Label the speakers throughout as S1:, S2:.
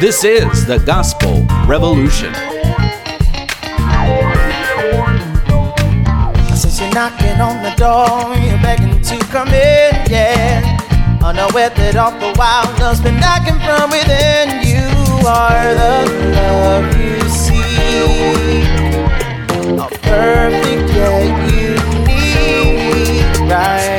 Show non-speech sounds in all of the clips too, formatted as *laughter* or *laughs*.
S1: This is the Gospel Revolution.
S2: Since you're knocking on the door, you're begging to come in, yeah. Unaware that all the while love's been knocking from within. You are the love you see. A perfect yet unique, righteous,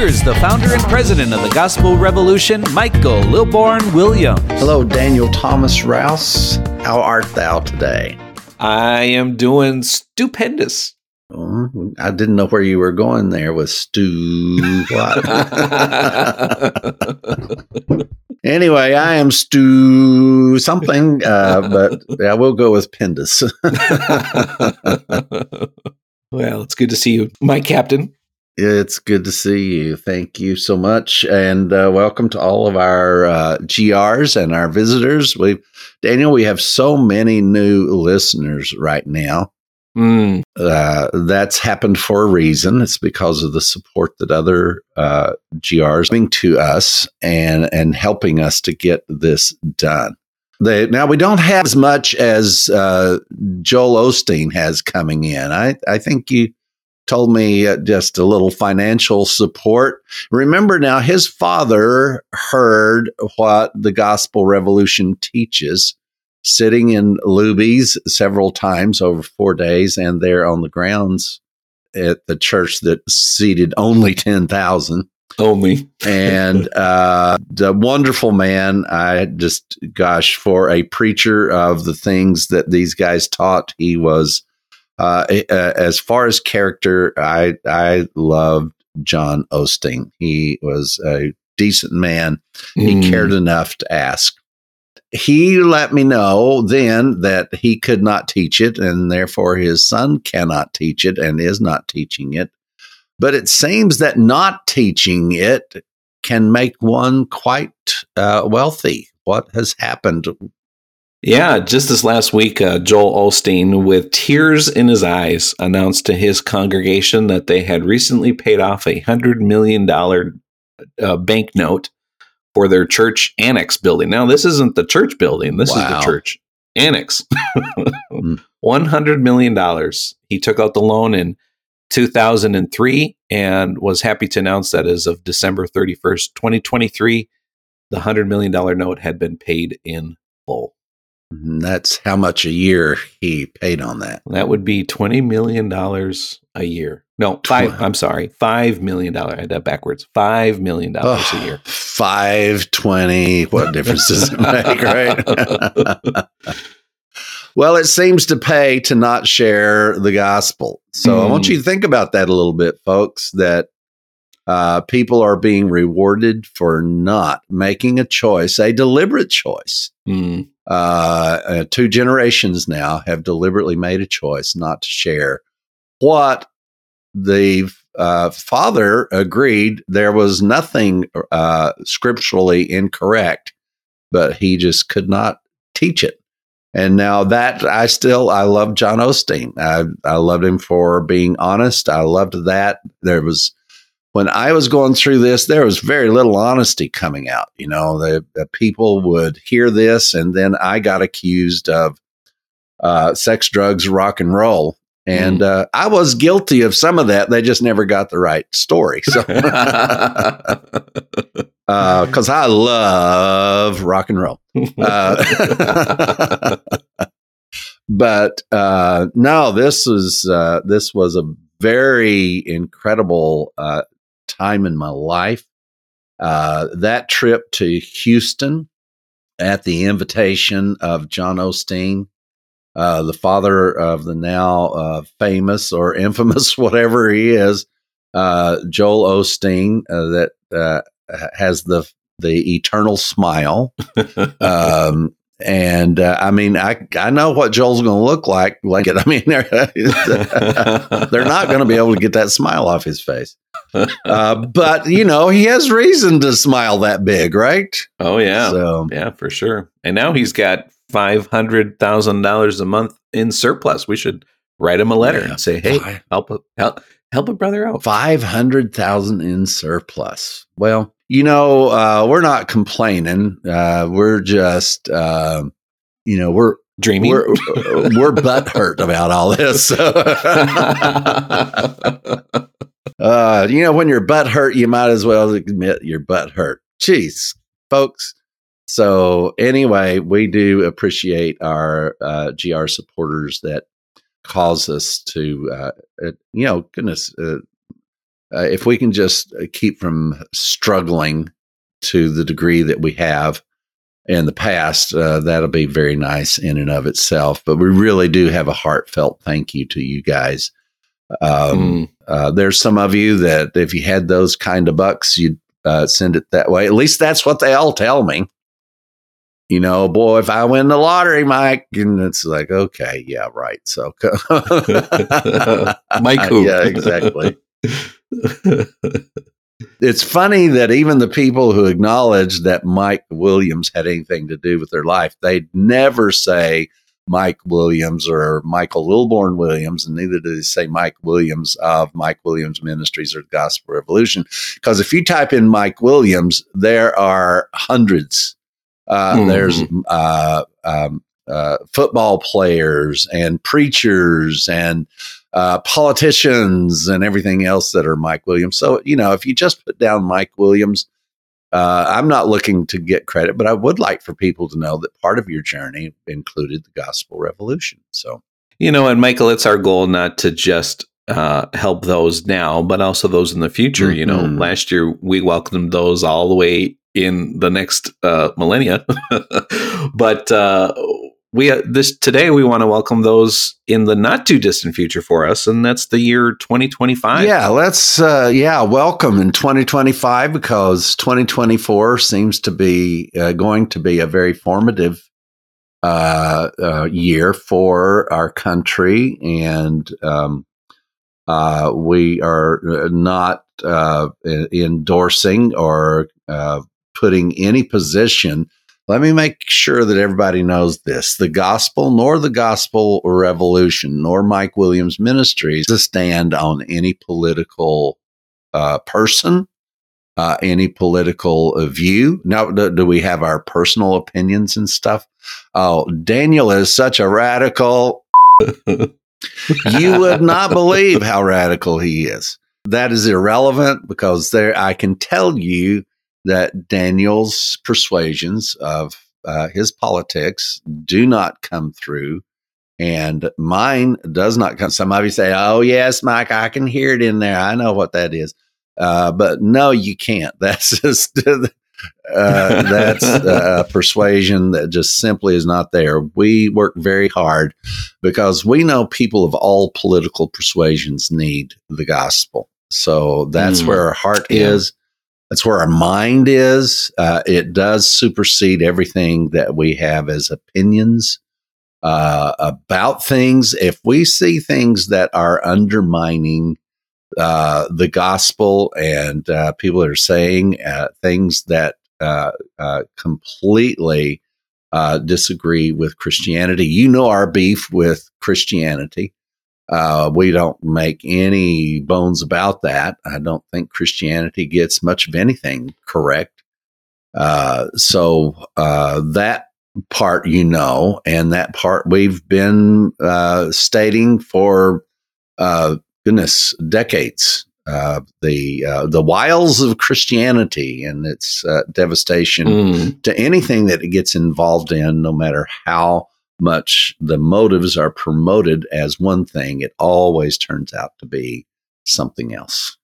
S1: Here's the founder and president of the Gospel Revolution, Michael Lilborn Williams.
S3: Hello, Daniel Thomas Rouse. How art thou today?
S1: I am doing stupendous.
S3: Oh, I didn't know where you were going there with Stu. *laughs* What? *laughs* anyway, I am Stu something, uh, but I will go with Pindus. *laughs*
S1: well, it's good to see you, my captain.
S3: It's good to see you. Thank you so much, and uh, welcome to all of our uh, GRs and our visitors. We, Daniel, we have so many new listeners right now.
S1: Mm,
S3: Uh, that's happened for a reason. It's because of the support that other uh, GRs bring to us and and helping us to get this done. They, now we don't have as much as uh, Joel Osteen has coming in. I I think you told me uh, just a little financial support. Remember now, his father heard what the Gospel Revolution teaches, sitting in Luby's several times over four days, and there on the grounds at the church that seated only 10,000
S1: only.
S3: and *laughs* uh, the wonderful man. I just, gosh, for a preacher of the things that these guys taught, he was. Uh, uh, as far as character, I I loved John Osteen. He was a decent man. He
S1: Mm.
S3: cared enough to ask. He let me know then that he could not teach it, and therefore his son cannot teach it and is not teaching it. But it seems that not teaching it can make one quite uh, wealthy. What has happened?
S4: Yeah, just this last week, uh, Joel Osteen, with tears in his eyes, announced to his congregation that they had recently paid off a $100 million uh, banknote for their church annex building. Now, this isn't the church building, this is the church annex. *laughs*
S3: Hmm.
S4: $100 million. He took out the loan in 2003 and was happy to announce that as of December 31st, 2023, the $100 million note had been paid in
S3: That's how much a year he paid on that.
S4: That would be twenty million dollars a year. No, five.
S3: Tw-
S4: I'm sorry, five million dollars. I had that backwards. Five million dollars a year.
S3: Five twenty. What difference does it make, right? *laughs* well, it seems to pay to not share the gospel. So I want
S4: Mm.
S3: you to think about that a little bit, folks. That uh, people are being rewarded for not making a choice, a deliberate choice.
S4: Hmm.
S3: Uh, uh, two generations now have deliberately made a choice not to share what the uh, father agreed there was nothing uh, scripturally incorrect, but he just could not teach it. And now that I still I love John Osteen. I I loved him for being honest. I loved that there was when I was going through this, there was very little honesty coming out. You know, the, the people would hear this, and then I got accused of uh, sex, drugs, rock and roll. And uh, I was guilty of some of that. They just never got the right story. So, *laughs* because I love rock and roll. Uh, *laughs* but uh, no, this was uh, this was a very incredible uh, time in my life. Uh, that trip to Houston at the invitation of John Osteen, uh, the father of the now uh, famous or *laughs* infamous, whatever he is, uh, Joel Osteen, uh, that uh, has the the eternal smile. *laughs* um, and uh, I mean, I I know what Joel's going to look like. Like it, I mean, they're *laughs* they're not going to be able to get that smile off his face. *laughs* Uh, but you know, he has reason to smile that big, right?
S4: oh yeah,
S3: So
S4: yeah, for sure. And now he's got five hundred thousand dollars a month in surplus. We should write him a letter
S3: Yeah.
S4: and say, "Hey, help, help, help a brother out.
S3: 500,000 in surplus. Well, you know, uh, we're not complaining. Uh, we're just, uh, you know, we're
S4: Dreaming.
S3: we're we're butt hurt about all this. *laughs* uh, you know, when you're butt hurt, you might as well admit your butt hurt. Jeez, folks. So anyway, we do appreciate our uh, GR supporters that cause us to, uh, uh, you know, goodness, uh, if we can just uh, keep from struggling to the degree that we have in the past, uh, that'll be very nice in and of itself. But we really do have a heartfelt thank you to you guys. Um,
S4: Mm.
S3: uh, there's some of you that if you had those kind of bucks, you'd uh, send it that way. At least that's what they all tell me. You know, boy, if I win the lottery, Mike, and it's like, okay, yeah, right. So, *laughs*
S4: Mike who? *laughs*
S3: yeah, exactly. It's funny that even the people who acknowledge that Mike Williams had anything to do with their life, they'd never say Mike Williams or Michael Lilborn Williams, and neither do they say Mike Williams of Mike Williams Ministries or the Gospel Revolution. Because if you type in Mike Williams, there are hundreds. Uh,
S4: Mhm.
S3: There's uh, um, uh, football players and preachers and uh, politicians and everything else that are Mike Williams. So, you know, if you just put down Mike Williams, uh, I'm not looking to get credit, but I would like for people to know that part of your journey included the gospel revolution. So,
S4: You know, and Michael, it's our goal not to just uh, help those now, but also those in the future. You know,
S3: Mhm.
S4: last year we welcomed those all the way in the next uh, millennia, *laughs* but uh, we uh, this today we want to welcome those in the not too distant future for us, and that's the year 2025.
S3: yeah, let's, uh, yeah, welcome in 2025 because 2024 seems to be uh, going to be a very formative uh, uh, year for our country. And um, uh, we are not endorsing or putting any position. Let me make sure that everybody knows this the gospel, nor the gospel revolution, nor Mike Williams Ministries to stand on any political uh, person, uh, any political uh, view. Now, do, do we have our personal opinions and stuff? Oh, Daniel is such a radical. you would not *laughs* believe how radical he is. That is irrelevant because there I can tell you that Daniel's persuasions of uh, his politics do not come through, and mine does not come. Some of you say, "Oh yes, Mike, I can hear it in there. I know what that is," uh, but no, you can't. *laughs* That's just uh, that's uh, persuasion that just simply is not there. We work very hard because we know people of all political persuasions need the gospel. So that's
S4: Mm.
S3: where our heart
S4: Yeah.
S3: is. That's where our mind is. Uh, it does supersede everything that we have as opinions uh, about things. If we see things that are undermining uh, the gospel and uh, people are saying uh, things that uh, completely disagree with Christianity, you know our beef with Christianity. Uh, we don't make any bones about that. I don't think Christianity gets much of anything correct. Uh, so uh, that part you know, and that part we've been uh, stating for uh, goodness decades. Uh, the uh, the wiles of Christianity and its uh, devastation
S4: Mm.
S3: to anything that it gets involved in, no matter how much the motives are promoted as one thing, it always turns out to be something else.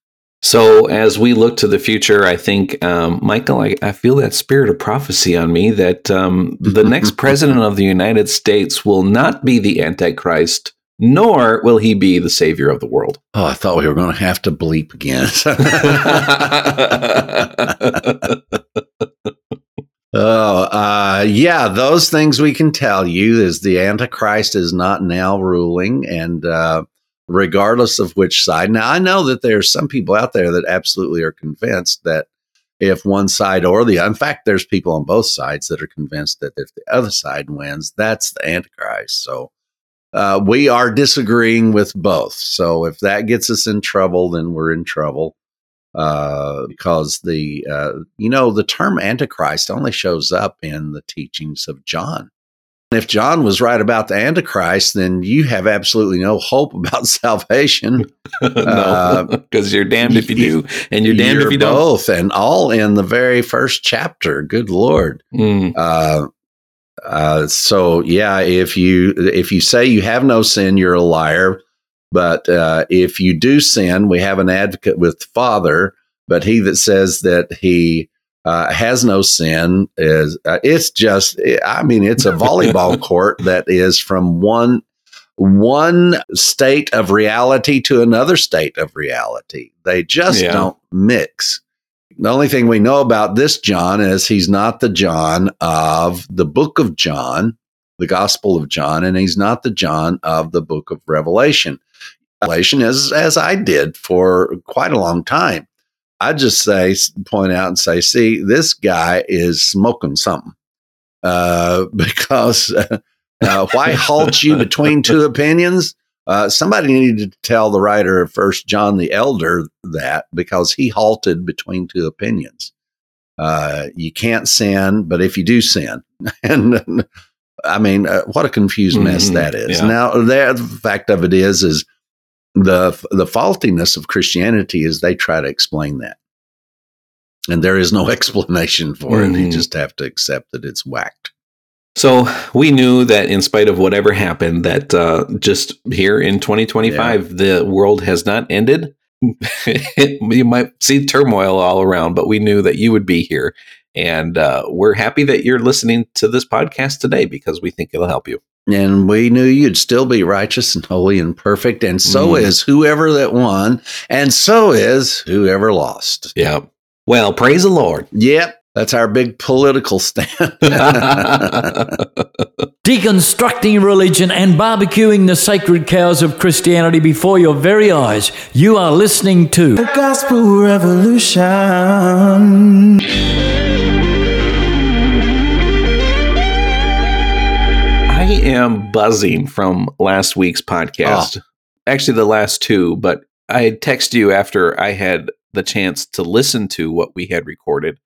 S4: So, as we look to the future, I think, um, Michael, I, I feel that spirit of prophecy on me that um, the next *laughs* president of the United States will not be the Antichrist, nor will he be the savior of the world.
S3: Oh, I thought we were going to have to bleep again. *laughs* *laughs* oh, uh, yeah, those things we can tell you is the Antichrist is not now ruling, and uh, regardless of which side. Now, I know that there's some people out there that absolutely are convinced that if one side or the, in fact, there's people on both sides that are convinced that if the other side wins, that's the Antichrist. So. uh, we are disagreeing with both. So if that gets us in trouble, then we're in trouble. Uh, because the uh, you know the term antichrist only shows up in the teachings of John. And if John was right about the antichrist, then you have absolutely no hope about *laughs* salvation. *laughs*
S4: no, because you're damned if you do, and you're damned
S3: You're
S4: if you don't.
S3: both, and all in the very first chapter. Good lord.
S4: Mm,
S3: Uh, uh, so yeah, if you if you say you have no sin, you're a liar. But uh, if you do sin, we have an advocate with the Father. But he that says that he uh, has no sin is uh, it's just I mean it's a volleyball *laughs* court that is from one one state of reality to another state of reality. They just
S4: Yeah.
S3: don't mix. The only thing we know about this John is he's not the John of the book of John, the Gospel of John, and he's not the John of the book of Revelation. Revelation, as as I did for quite a long time, I just say point out and say, see, this guy is smoking something uh, *laughs* because uh, why halt you *laughs* between two opinions? Uh, somebody needed to tell the writer of First John the Elder that because he halted between two opinions. Uh, you can't sin, but if you do sin, *laughs* and I mean, uh, what a confused mess
S4: Mhm,
S3: that is.
S4: yeah.
S3: Now, the the fact of it is, is the the faultiness of Christianity is they try to explain that, and there is no *laughs* explanation for it. You
S4: Mhm.
S3: just have to accept that it's whacked.
S4: So we knew that in spite of whatever happened, that uh, just here in 2025, the world has not ended. *laughs* you might see turmoil all around, but we knew that you would be here. And uh, we're happy that you're listening to this podcast today because we think it'll help you.
S3: And we knew you'd still be righteous and holy and perfect, and so
S4: Mm.
S3: is whoever that won, and so is whoever lost.
S4: Yeah. Well, praise the Lord.
S3: Yep, that's our big political stand. *laughs*
S5: Deconstructing religion and barbecuing the sacred cows of Christianity before your very eyes. You are listening to
S2: The Gospel Revolution.
S4: Am buzzing from last week's podcast. Actually, the last two, but I had texted you after I had the chance to listen to what we had recorded.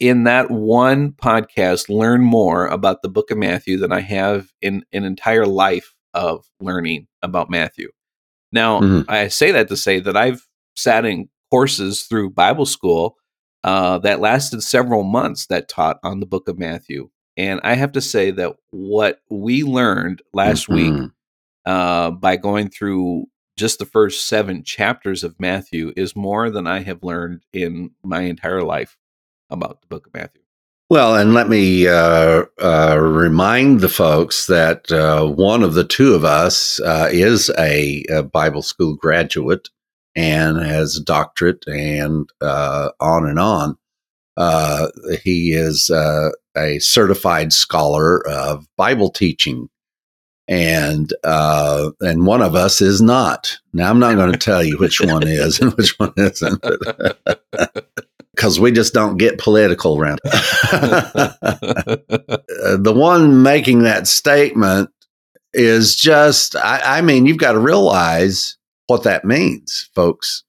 S4: In that one podcast, learn more about the book of Matthew than I have in an entire life of learning about Matthew. Now,
S3: Mhm.
S4: I say that to say that I've sat in courses through Bible school uh, that lasted several months that taught on the book of Matthew. And I have to say that what we learned last week
S3: Mhm.
S4: uh, by going through just the first seven chapters of Matthew is more than I have learned in my entire life about the book of Matthew.
S3: Well, and let me uh, uh, remind the folks that uh, one of the two of us uh, is a, a Bible school graduate and has a doctorate and uh, on and on. Uh, he is uh, a certified scholar of Bible teaching. And uh, and one of us is not. Now I'm not going *laughs* to tell you which one is and which one isn't, *laughs* because we just don't get political around. *laughs* uh, the one making that statement is just, I, I mean, you've got to realize what that means, folks.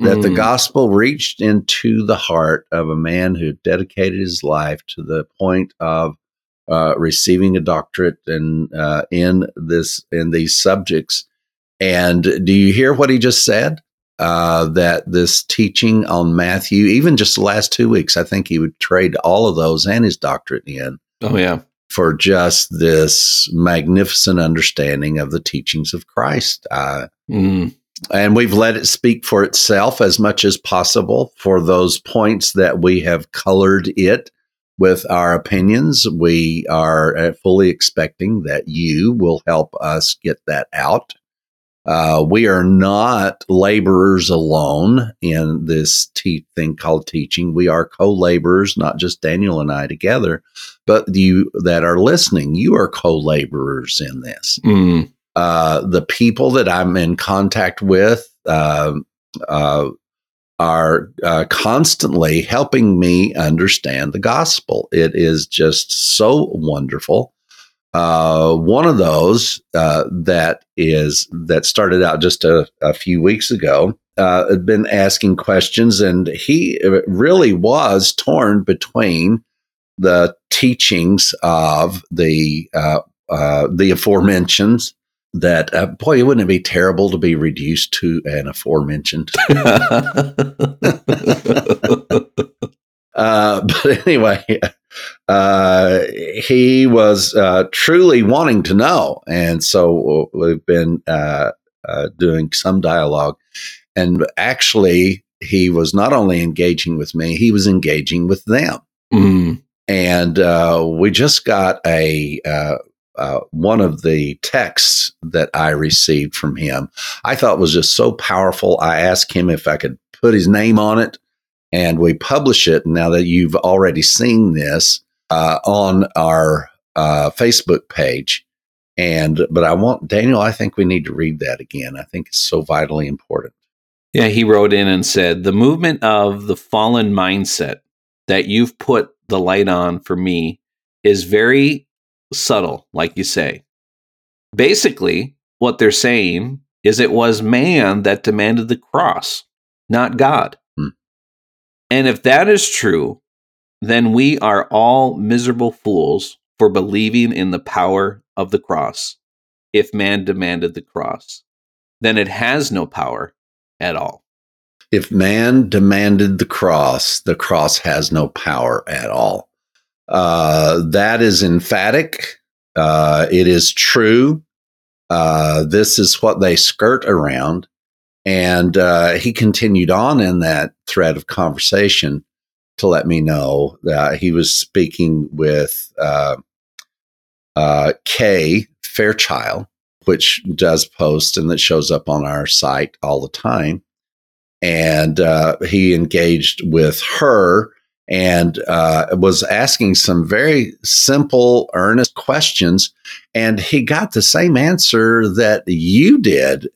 S3: That the
S4: Mm.
S3: gospel reached into the heart of a man who dedicated his life to the point of uh, receiving a doctorate and uh, in this in these subjects. And do you hear what he just said? Uh, that this teaching on Matthew, even just the last two weeks, I think he would trade all of those and his doctorate in
S4: Oh yeah,
S3: for just this magnificent understanding of the teachings of Christ. Uh,
S4: Mm.
S3: And we've let it speak for itself as much as possible for those points that we have colored it with our opinions. We are uh, fully expecting that you will help us get that out. Uh, we are not laborers alone in this te- thing called teaching. We are co laborers, not just Daniel and I together, but you that are listening, you are co laborers in this
S4: Mm.
S3: Uh, the people that I'm in contact with um uh, are uh, constantly helping me understand the gospel. It is just so wonderful. Uh, one of those uh, that is that started out just a, a few weeks ago uh, had been asking questions, and he really was torn between the teachings of the uh, uh, the aforementioned. That uh, boy, wouldn't it be terrible to be reduced to an aforementioned? *laughs* Uh, but anyway, uh, he was uh, truly wanting to know. And so we've been uh, uh, doing some dialogue. And actually, he was not only engaging with me, he was engaging with them.
S4: Mm.
S3: And uh, we just got a. one of the texts that I received from him, I thought was just so powerful. I asked him if I could put his name on it and we publish it. Now that you've already seen this uh, on our uh, Facebook page, and but I want Daniel. I think we need to read that again. I think it's so vitally important.
S4: Yeah, he wrote in and said the movement of the fallen mindset that you've put the light on for me is very subtle, like you say. Basically, what they're saying is it was man that demanded the cross, not God. Hmm. And if that is true, then we are all miserable fools for believing in the power of the cross. If man demanded the cross, then it has no power at all.
S3: If man demanded the cross, the cross has no power at all. Uh, that is emphatic. Uh, it is true. Uh, this is what they skirt around. And uh, he continued on in that thread of conversation to let me know that he was speaking with uh, uh, Kay Fairchild, which does post and that shows up on our site all the time. And he engaged with her and uh, was asking some very simple, earnest questions. And he got the same answer that you did,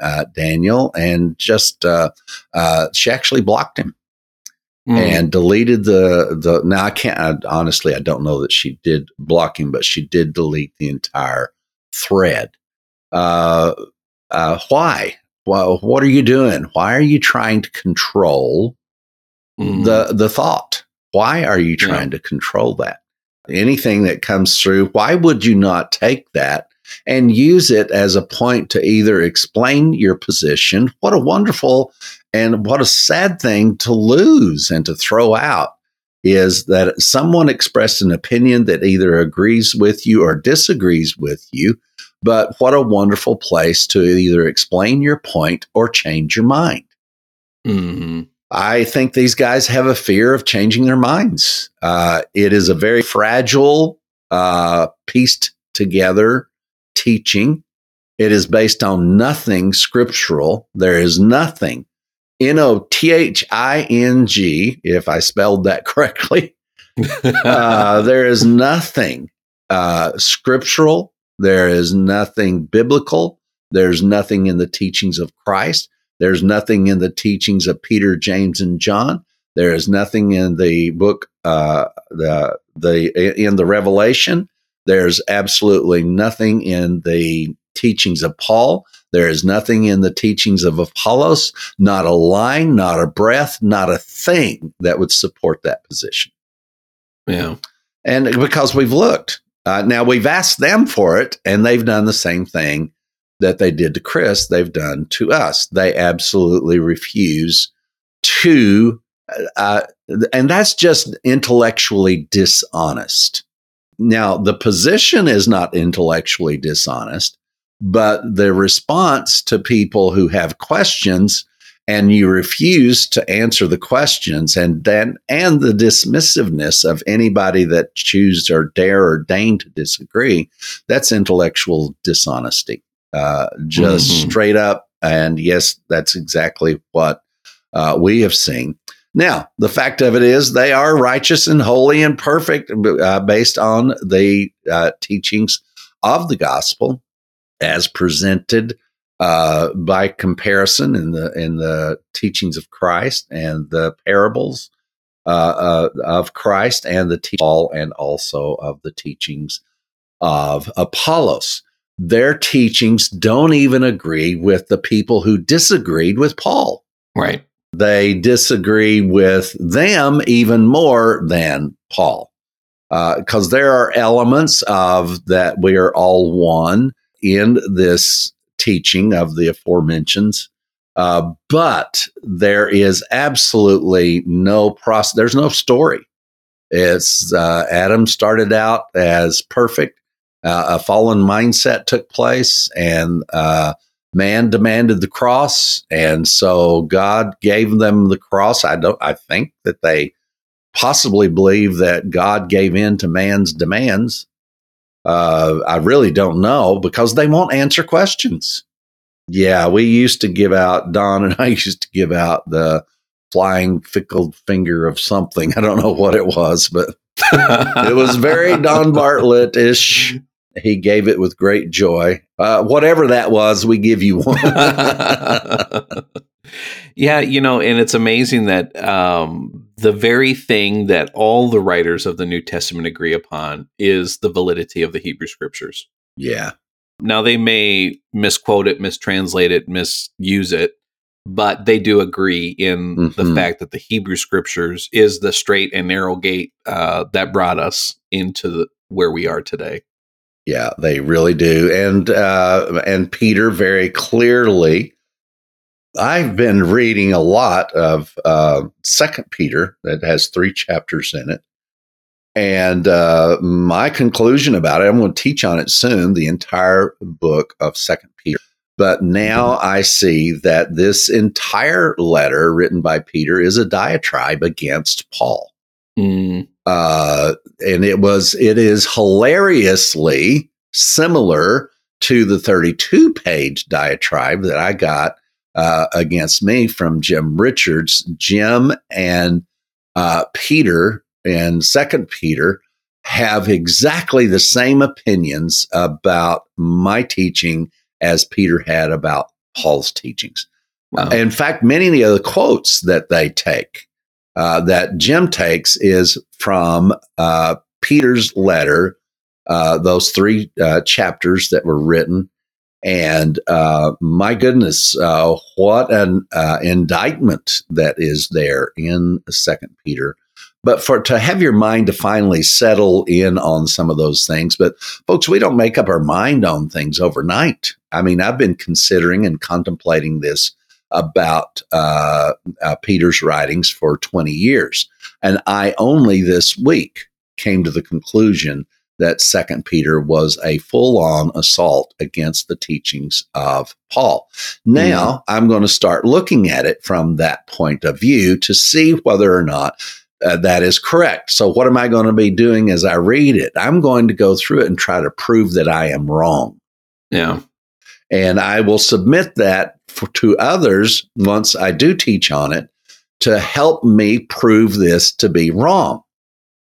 S3: uh, Daniel, and just uh, uh, she actually blocked him mm. and deleted the the. Now I can't I, honestly. I don't know that she did block him, but she did delete the entire thread. Uh, uh, why? Well, what are you doing? Why are you trying to control mm. the the thought? Why are you trying yeah. to control that? Anything that comes through, why would you not take that and use it as a point to either explain your position. What a wonderful and what a sad thing to lose and to throw out is that someone expressed an opinion that either agrees with you or disagrees with you. But what a wonderful place to either explain your point or change your mind.
S4: Mm-hmm.
S3: I think these guys have a fear of changing their minds. Uh, it is a very fragile, uh, pieced together teaching. It is based on nothing scriptural. There is nothing N O T H I N G, if I spelled that *laughs* correctly. uh, *laughs* there is nothing uh, scriptural. There is nothing biblical. There's nothing in the teachings of Christ. There's nothing in the teachings of Peter, James, and John. There is nothing in the book, uh, the the in the Revelation. There's absolutely nothing in the teachings of Paul. There is nothing in the teachings of Apollos, not a line, not a breath, not a thing that would support that position.
S4: Yeah.
S3: And because we've looked, uh, now we've asked them for it, and they've done the same thing that they did to Chris, they've done to us. They absolutely refuse to, uh, and that's just intellectually dishonest. Now, the position is not intellectually dishonest, but the response to people who have questions and you refuse to answer the questions and then and the dismissiveness of anybody that choose or dare or deign to disagree that's intellectual dishonesty uh, just mm-hmm. straight up and yes that's exactly what uh, we have seen now, the fact of it is, they are righteous and holy and perfect uh, based on the uh, teachings of the gospel as presented uh, by comparison in the in the teachings of Christ and the parables uh, uh, of Christ and the te- all and also of the teachings of Apollos. Their teachings don't even agree with the people who disagreed with Paul.
S4: Right.
S3: They disagree with them even more than Paul. Because uh, there are elements of that we are all one in this teaching of the aforementioned uh, but there is absolutely no process. There's no story. It's uh, Adam started out as perfect. Uh, a fallen mindset took place, and uh, man demanded the cross, and so God gave them the cross. I don't. I think that they possibly believe that God gave in to man's demands. Uh, I really don't know because they won't answer questions. Yeah, we used to give out, Don and *laughs* I used to give out the flying fickle finger of something. I don't know what it was, but *laughs* it was very Don Bartlett ish. He gave it with great joy. Uh, whatever that was, we give you one. *laughs*
S4: yeah, you know, and it's amazing that um, the very thing that all the writers of the New Testament agree upon is the validity of the Hebrew scriptures.
S3: Yeah.
S4: Now they may misquote it, mistranslate it, misuse it, but they do agree in mm-hmm. the fact that the Hebrew scriptures is the straight and narrow gate uh, that brought us into the, where we are today.
S3: Yeah, they really do, and uh, and Peter very clearly. I've been reading a lot of uh, Second Peter that has three chapters in it, and uh, my conclusion about it, I'm going to teach on it soon, the entire book of Second Peter. But now I see that this entire letter written by Peter is a diatribe against Paul.
S4: Mm.
S3: Uh, and it was, it is hilariously similar to the 32 page diatribe that I got uh, against me from Jim Richards. Jim and uh, Peter and Second Peter have exactly the same opinions about my teaching as Peter had about Paul's teachings. Wow. In fact, many of the quotes that they take, uh, that Jim takes, is from uh, Peter's letter, uh, those three uh, chapters that were written. And uh, my goodness, what an indictment that is there in Second Peter but for to have your mind to finally settle in on some of those things but folks we don't make up our mind on things overnight i mean i've been considering and contemplating this about uh, uh, peter's writings for 20 years and i only this week came to the conclusion that second peter was a full-on assault against the teachings of paul now mm. i'm going to start looking at it from that point of view to see whether or not uh, that is correct. So, what am I going to be doing as I read it? I'm going to go through it and try to prove that I am wrong.
S4: Yeah.
S3: And I will submit that for, to others once I do teach on it to help me prove this to be wrong,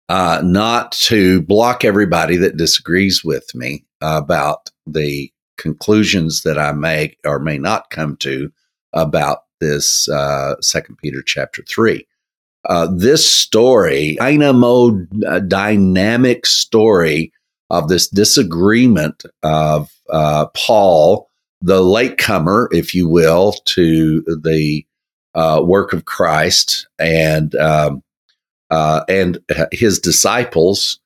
S3: uh, not to block everybody that disagrees with me about the conclusions that I make or may not come to about this uh, Second Peter chapter three. Uh, this story, dynamo uh, dynamic story of this disagreement of uh, Paul, the latecomer, if you will, to the uh, work of Christ, and um, uh, and his disciples,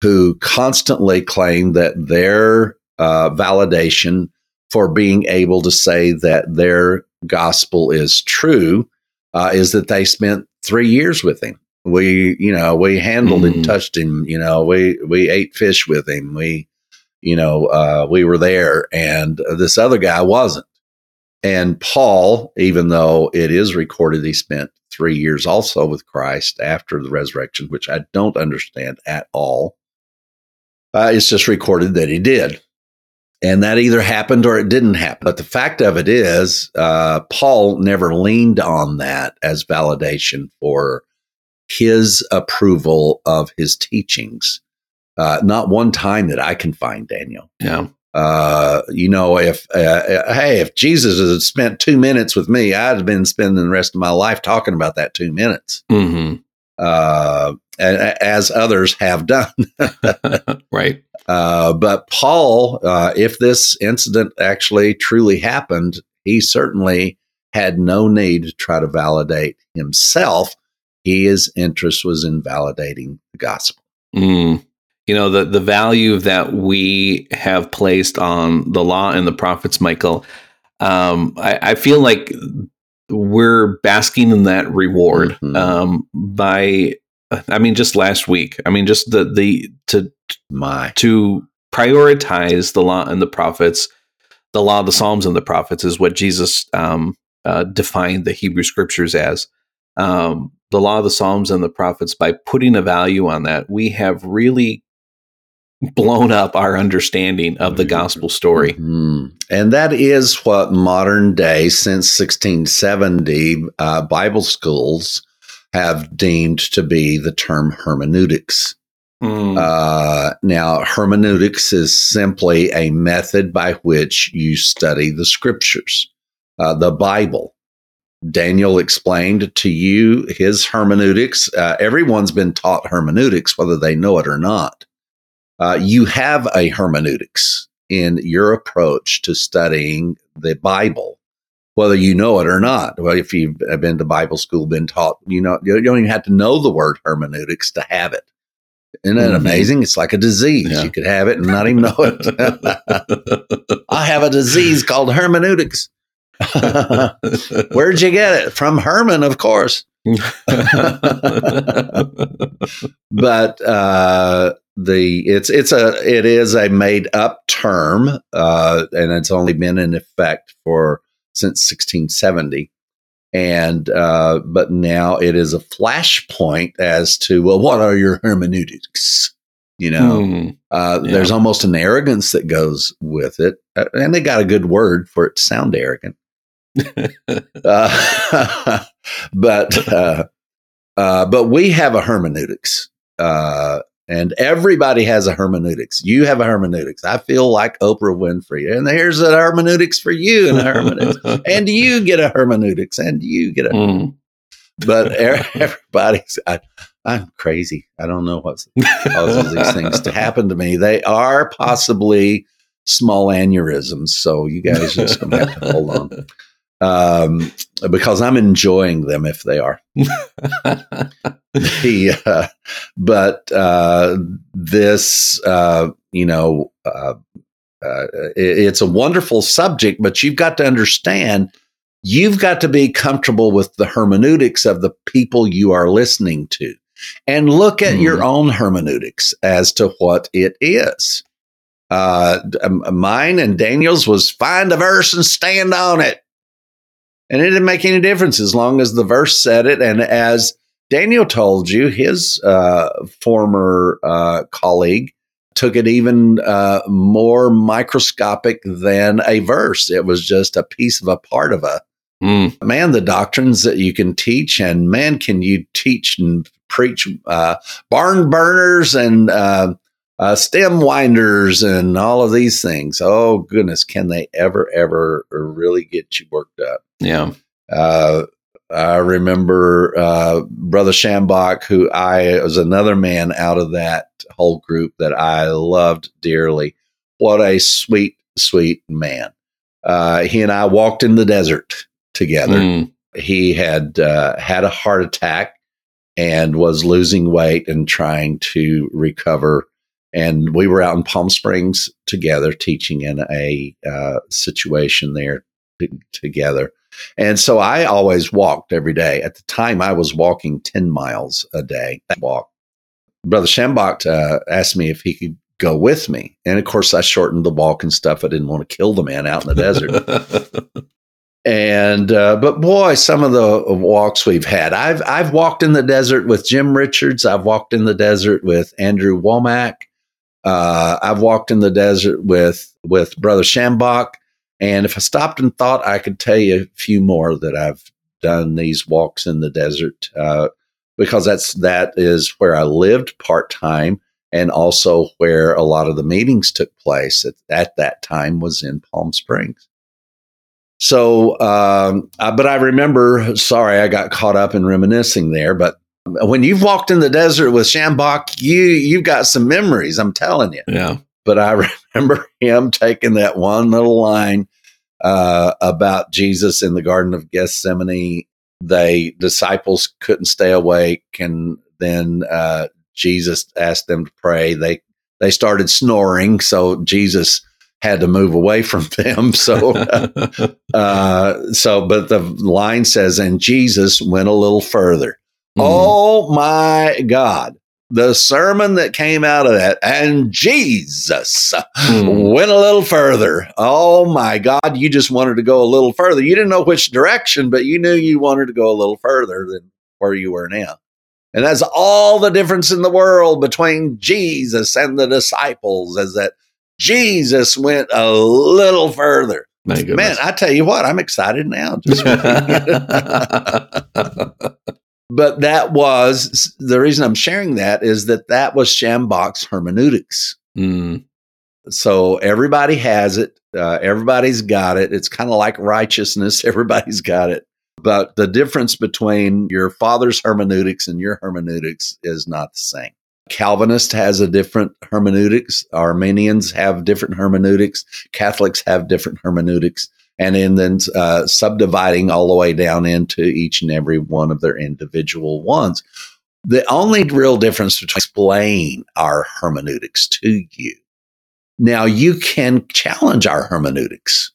S3: who constantly claim that their uh, validation for being able to say that their gospel is true is that they spent three years with him. We, you know, we handled mm. and touched him. You know, we we ate fish with him. We, you know, uh, we were there, and this other guy wasn't. And Paul, even though it is recorded he spent three years also with Christ after the resurrection, which I don't understand at all, uh, it's just recorded that he did. And that either happened or it didn't happen. But the fact of it is, uh, Paul never leaned on that as validation for his approval of his teachings. Uh, not one time that I can find, Daniel.
S4: Yeah.
S3: Uh, you know, if uh, hey, if Jesus had spent two minutes with me, I'd have been spending the rest of my life talking about that two minutes.
S4: Mm-hmm.
S3: Uh, as others have done. *laughs* *laughs*
S4: right.
S3: Uh, but Paul, uh, if this incident actually truly happened, he certainly had no need to try to validate himself. His interest was in validating the gospel.
S4: Mm. You know, the, the value that we have placed on the law and the prophets, Michael, um, I, I, feel like we're basking in that reward mm-hmm. um, by, I mean, just last week, I mean, just the, the, to,
S3: my,
S4: to prioritize the law and the prophets, the law, of the Psalms, and the prophets is what Jesus um, uh, defined the Hebrew scriptures as. Um, the law, of the Psalms, and the prophets, by putting a value on that, we have really blown up our understanding of the gospel story.
S3: Mm-hmm. And that is what modern day, since 1670, uh, Bible schools have deemed to be the term hermeneutics. Mm. Uh, now, hermeneutics is simply a method by which you study the scriptures, uh, the Bible. Daniel explained to you his hermeneutics. Uh, everyone's been taught hermeneutics, whether they know it or not. Uh, you have a hermeneutics in your approach to studying the Bible, whether you know it or not. Well, if you've been to Bible school, been taught, you know, you don't even have to know the word hermeneutics to have it. Isn't that mm-hmm. amazing? It's like a disease. Yeah. You could have it and not even know it. *laughs* I have a disease called hermeneutics. *laughs* Where'd you get it? From Herman, of course. *laughs* but uh, the it's it's a it is a made up term, uh, and it's only been in effect for since 1670 and uh, but now it is a flashpoint as to well what are your hermeneutics? You know mm, uh, yeah. there's almost an arrogance that goes with it uh, and they got a good word for it to sound arrogant. *laughs* Uh, *laughs* but uh, uh, but we have a hermeneutics and everybody has a hermeneutics. You have a hermeneutics. I feel like Oprah Winfrey, and here's a hermeneutics for you, and a hermeneutics, *laughs* and you get a hermeneutics, and you get a. Mm. But everybody's, I, am crazy. I don't know what causes these things to happen to me. They are possibly small aneurysms, so you guys just gonna have to hold on *laughs* um, because I'm enjoying them if they are. *laughs* the, uh, but uh, this, uh, you know, uh, uh, it, it's a wonderful subject, but you've got to understand. You've got to be comfortable with the hermeneutics of the people you are listening to and look at mm. your own hermeneutics as to what it is. Uh, mine and Daniel's was find a verse and stand on it. And it didn't make any difference as long as the verse said it. And as Daniel told you, his uh, former uh, colleague took it even uh, more microscopic than a verse. It was just a piece of a part of a mm. man. The doctrines that you can teach, and man, can you teach and preach uh, barn burners and uh, stem winders and all of these things. Oh goodness, can they ever, ever really get you worked up?
S4: Yeah.
S3: Uh, I remember uh, Brother Schambach, who I was another man out of that whole group that I loved dearly. What a sweet, sweet man. Uh, he and I walked in the desert together. Mm. He had uh, had a heart attack and was losing weight and trying to recover. And we were out in Palm Springs together, teaching in a uh, situation there t- together and so I always walked every day. At the time, I was walking 10 miles a day. That walk. Brother Schambach uh, asked me if he could go with me. And of course, I shortened the walk and stuff. I didn't want to kill the man out in the desert. *laughs* and uh, but boy, some of the walks we've had. I've I've walked in the desert with Jim Richards. I've walked in the desert with Andrew Wommack. Uh, I've walked in the desert with with Brother Schambach. And if I stopped and thought, I could tell you a few more that I've done these walks in the desert uh, because that's that is where I lived part time and also where a lot of the meetings took place at, at that time was in Palm Springs. So, um, uh, but I remember, sorry, I got caught up in reminiscing there, but when you've walked in the desert with Schambach, you you've got some memories. I'm telling you.
S4: Yeah.
S3: but I *laughs* remember him taking that one little line uh, about Jesus in the Garden of Gethsemane. They disciples couldn't stay awake, and then uh, Jesus asked them to pray. They they started snoring, so Jesus had to move away from *laughs* them. So, *laughs* uh, so, but the line says, and Jesus went a little further.
S4: Mhm.
S3: Oh my God. The sermon that came out of that, and Jesus
S4: Mm.
S3: went a little further. Oh my God, you just wanted to go a little further. You didn't know which direction, but you knew you wanted to go a little further than where you were now. And that's all the difference in the world between Jesus and the disciples, is that Jesus went a little further. Man. I tell you what, I'm excited now. *laughs* *laughs* But that was the reason I'm sharing that is that that was Schambach's hermeneutics.
S4: Mm.
S3: So everybody has it. Uh, everybody's got it. It's kind of like righteousness. *laughs* Everybody's got it. But the difference between your father's hermeneutics and your hermeneutics is not the same. Calvinist has a different hermeneutics. Arminians have different hermeneutics. Catholics have different hermeneutics. And in then uh, subdividing all the way down into each and every one of their individual ones. The only real difference between explain our hermeneutics to you now you can challenge our hermeneutics.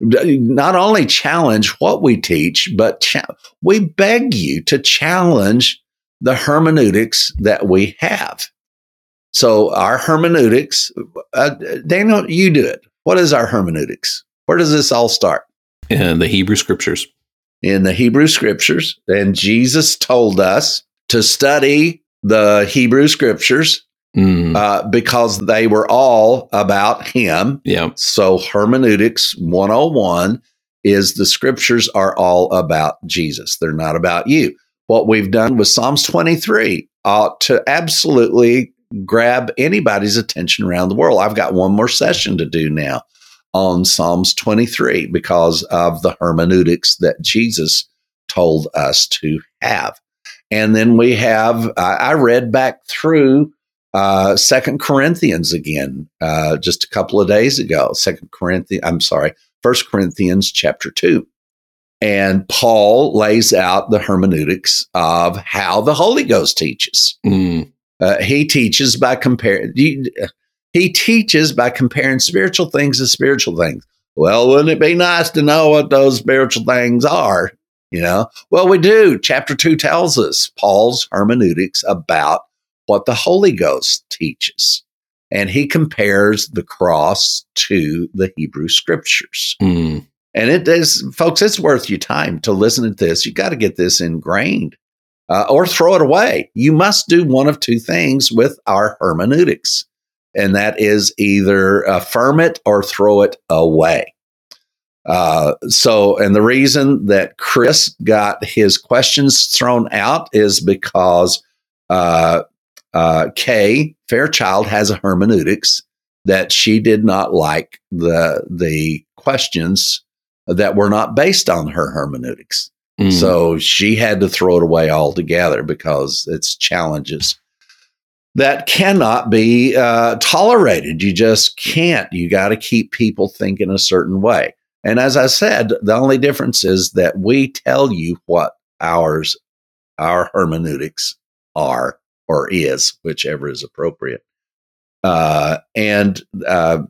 S3: Not only challenge what we teach, but cha- we beg you to challenge the hermeneutics that we have. So our hermeneutics, uh, Daniel, you do it. What is our hermeneutics? Where does this all start?
S4: In the Hebrew scriptures.
S3: in the Hebrew scriptures. And Jesus told us to study the Hebrew scriptures
S4: Mm.
S3: uh, because they were all about him.
S4: yeah.
S3: So hermeneutics 101 is the scriptures are all about Jesus. They're not about you. What we've done with Psalms 23 ought to absolutely grab anybody's attention around the world. I've got one more session to do now on Psalms 23 because of the hermeneutics that Jesus told us to have. And then we have, I, read back through uh, Second Corinthians again uh, just a couple of days ago. Second Corinthians, I'm sorry, First Corinthians chapter two, and Paul lays out the hermeneutics of how the Holy Ghost teaches.
S4: Mm.
S3: Uh, he teaches by comparing. He teaches by comparing spiritual things to spiritual things. Well, wouldn't it be nice to know what those spiritual things are? You know, well, we do. Chapter two tells us Paul's hermeneutics about what the Holy Ghost teaches. And he compares the cross to the Hebrew scriptures.
S4: Mm.
S3: And it is, folks, it's worth your time to listen to this. You got to get this ingrained uh, or throw it away. You must do one of two things with our hermeneutics, and that is either affirm it or throw it away. Uh, so, and the reason that Chris got his questions thrown out is because uh, uh, Kay Fairchild has a hermeneutics that she did not like the the questions that were not based on her hermeneutics.
S4: Mm.
S3: So she had to throw it away altogether because it's challenges that cannot be uh, tolerated. You just can't. You got to keep people thinking a certain way. And as I said, the only difference is that we tell you what ours, our hermeneutics are or is, whichever is appropriate. Uh, and uh,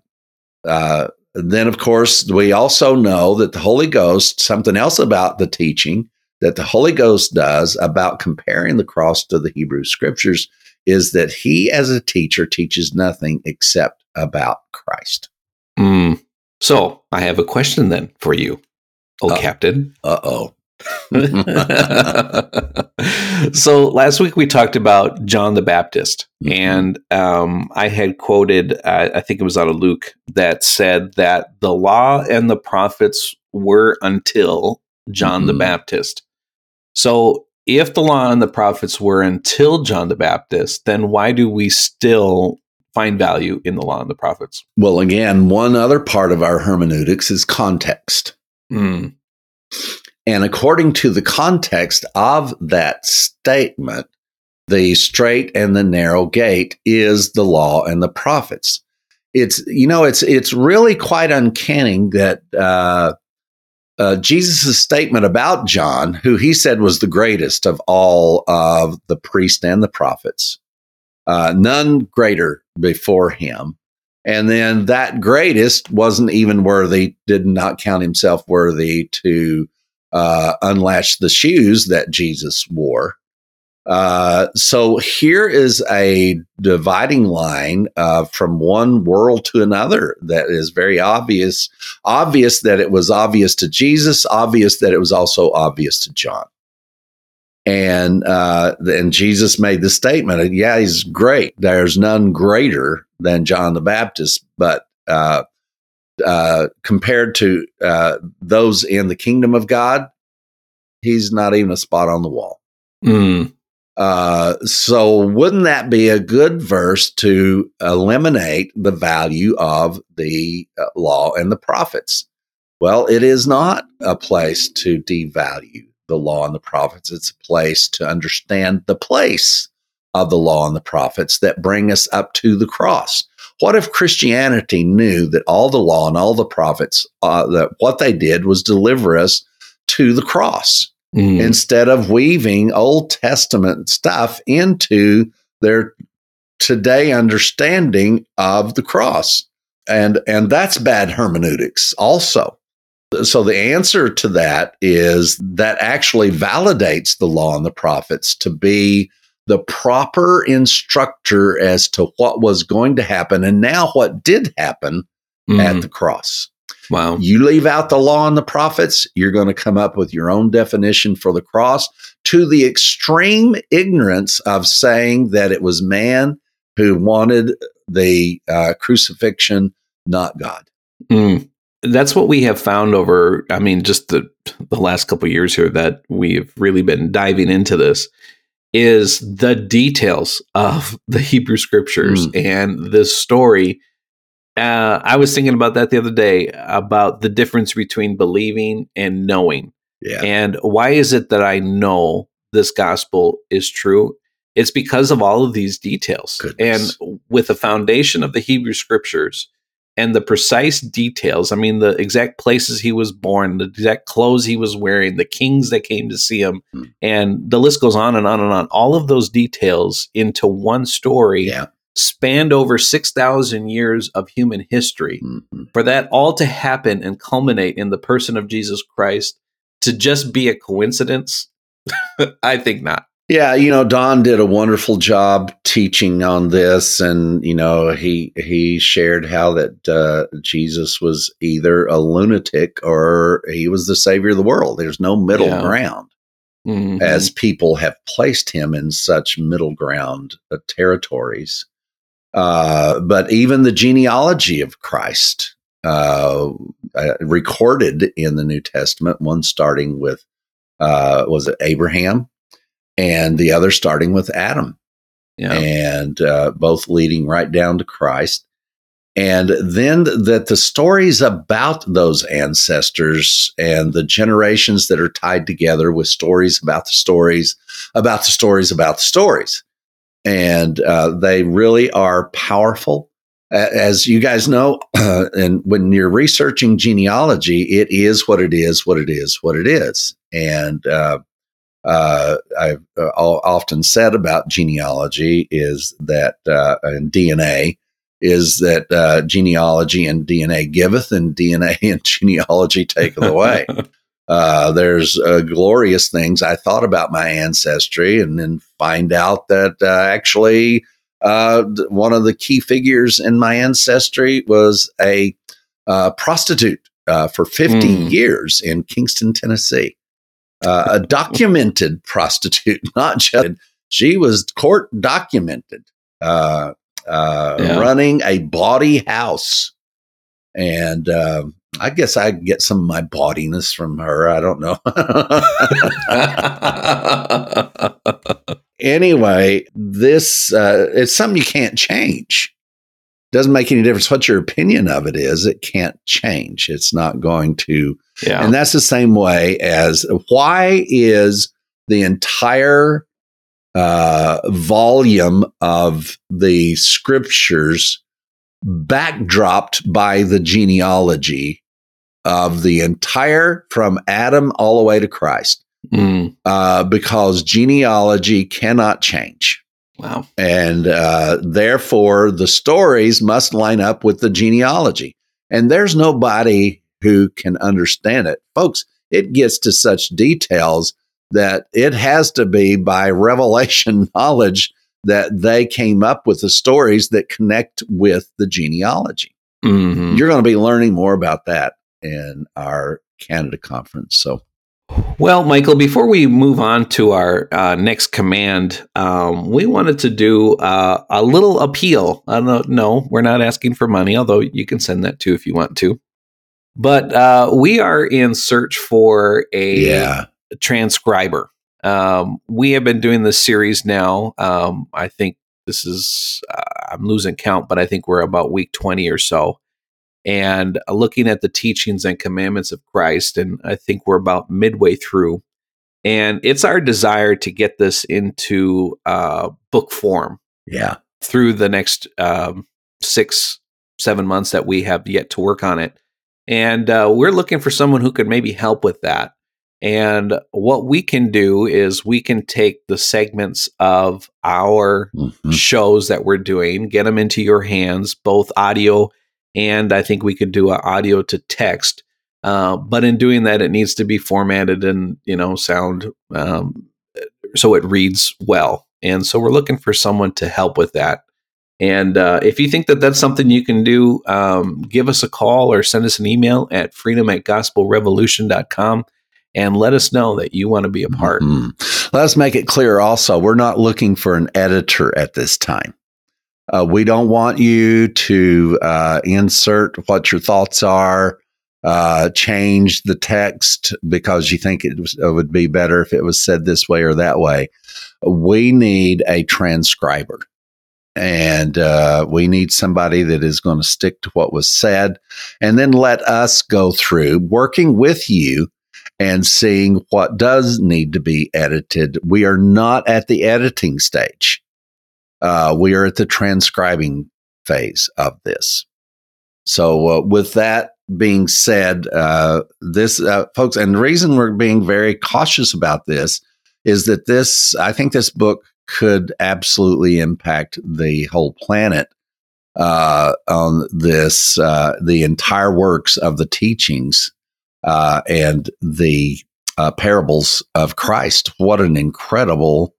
S3: uh, then, of course, we also know that the Holy Ghost, something else about the teaching that the Holy Ghost does about comparing the cross to the Hebrew scriptures is that he, as a teacher, teaches nothing except about Christ.
S4: Mm. So I have a question then for you, old
S3: Uh,
S4: Captain.
S3: Uh oh. *laughs*
S4: so last week we talked about John the Baptist,
S3: Mhm.
S4: and um, I had quoted, uh, I think it was out of Luke, that said that the law and the prophets were until John the
S3: Mhm.
S4: Baptist. So if the law and the prophets were until John the Baptist, then why do we still find value in the law and the prophets?
S3: Well, again, one other part of our hermeneutics is context.
S4: Mm,
S3: And according to the context of that statement, the straight and the narrow gate is the law and the prophets. It's you know it's it's really quite uncanny that uh, uh, Jesus' statement about John, who he said was the greatest of all of the priests and the prophets, uh, none greater before him. And then that greatest wasn't even worthy, did not count himself worthy to uh, unlash the shoes that Jesus wore. Uh, so here is a dividing line uh, from one world to another that is very obvious. Obvious that it was obvious to Jesus, obvious that it was also obvious to John. And uh, and Jesus made the statement, yeah, he's great. There's none greater than John the Baptist, but uh, uh, compared to uh, those in the kingdom of God, he's not even a spot on the wall.
S4: Mm.
S3: Uh, so wouldn't that be a good verse to eliminate the value of the uh, law and the prophets? Well, it is not a place to devalue the law and the prophets. It's a place to understand the place of the law and the prophets that bring us up to the cross. What if Christianity knew that all the law and all the prophets, uh, that what they did was deliver us to the cross?
S4: Mm.
S3: instead of weaving Old Testament stuff into their today understanding of the cross. And and that's bad hermeneutics also. So the answer to that is that actually validates the law and the prophets to be the proper instructor as to what was going to happen and now what did happen
S4: Mm.
S3: at the cross.
S4: wow.
S3: You leave out the law and the prophets, you're going to come up with your own definition for the cross to the extreme ignorance of saying that it was man who wanted the uh, crucifixion, not God.
S4: Mm. That's what we have found over, I mean, just the, the last couple of years here that we've really been diving into this is the details of the Hebrew scriptures and this story. Uh, I was thinking about that the other day about the difference between believing and knowing.
S3: Yeah.
S4: And why is it that I know this gospel is true? It's because of all of these details.
S3: Goodness.
S4: And with the foundation of the Hebrew scriptures and the precise details, I mean, the exact places he was born, the exact clothes he was wearing, the kings that came to see him,
S3: Hmm.
S4: and the list goes on and on and on. All of those details into one story
S3: Yeah.
S4: spanned over 6,000 years of human history
S3: Mhm.
S4: for that all to happen and culminate in the person of Jesus Christ to just be a coincidence? *laughs* I think not.
S3: Yeah, you know, Don did a wonderful job teaching on this, and you know, he he shared how that uh, Jesus was either a lunatic or he was the savior of the world. There's no middle
S4: Yeah.
S3: ground.
S4: Mhm.
S3: as people have placed him in such middle ground uh, territories. Uh, but even the genealogy of Christ, uh, uh, recorded in the New Testament, one starting with, uh, was it Abraham? And the other starting with Adam
S4: yeah.
S3: and uh, both leading right down to Christ. And then that the stories about those ancestors and the generations that are tied together with stories about the stories, about the stories, about the stories. And uh, they really are powerful. As you guys know, *clears throat* and when you're researching genealogy, it is what it is, what it is, what it is. And uh, I've uh, often said about genealogy is that, uh, and DNA, is that uh, genealogy and DNA giveth, and DNA *laughs* and genealogy taketh away. *laughs* uh, there's uh, glorious things I thought about my ancestry, and then find out that uh, actually uh, one of the key figures in my ancestry was a uh, prostitute uh, for 50
S4: Mm.
S3: years in Kingston, Tennessee. Uh, a documented *laughs* prostitute, not just she was court documented, uh, uh,
S4: Yeah.
S3: running a bawdy house. And um I guess I get some of my bawdiness from her. I don't know. *laughs* *laughs* anyway, this uh, it's something you can't change. Doesn't make any difference what your opinion of it is. It can't change. It's not going to
S4: yeah.
S3: and that's the same way as why is the entire uh, volume of the scriptures backdropped by the genealogy of the entire from Adam all the way to Christ,
S4: Mm,
S3: uh, because genealogy cannot change.
S4: Wow.
S3: And uh, therefore, the stories must line up with the genealogy. And there's nobody who can understand it. Folks, it gets to such details that it has to be by *laughs* revelation knowledge that they came up with the stories that connect with the genealogy.
S4: Mhm.
S3: You're going to be learning more about that in our Canada conference. So,
S4: Well, Michael, before we move on to our uh, next command, um, we wanted to do uh, a little appeal. I don't know, we're not asking for money, although you can send that too if you want to. But uh, we are in search for a
S3: yeah.
S4: transcriber. Um, we have been doing this series now. Um, I think this is, uh, I'm losing count, but I think we're about week 20 or so. And uh, looking at the teachings and commandments of Christ, and I think we're about midway through. And it's our desire to get this into uh, book form
S3: Yeah.
S4: through the next um, six, seven months that we have yet to work on it. And uh, we're looking for someone who could maybe help with that. And what we can do is we can take the segments of our
S3: Mhm.
S4: shows that we're doing, get them into your hands, both audio and I think we could do a audio to text. Uh, but in doing that, it needs to be formatted and you know sound um, so it reads well. And so we're looking for someone to help with that. And uh, if you think that that's something you can do, um, give us a call or send us an email at freedom at gospelrevolution.com and let us know that you want to be a part.
S3: Mhm. Let's make it clear also, we're not looking for an editor at this time. Uh, we don't want you to uh, insert what your thoughts are, uh, change the text because you think it, was, it would be better if it was said this way or that way. We need a transcriber. And uh, we need somebody that is going to stick to what was said and then let us go through working with you and seeing what does need to be edited. We are not at the editing stage. Uh, we are at the transcribing phase of this. So, uh, with that being said, uh, this, uh, folks, and the reason we're being very cautious about this is that this, I think this book could absolutely impact the whole planet uh, on this, uh, the entire works of the teachings and the parables of Christ. What an incredible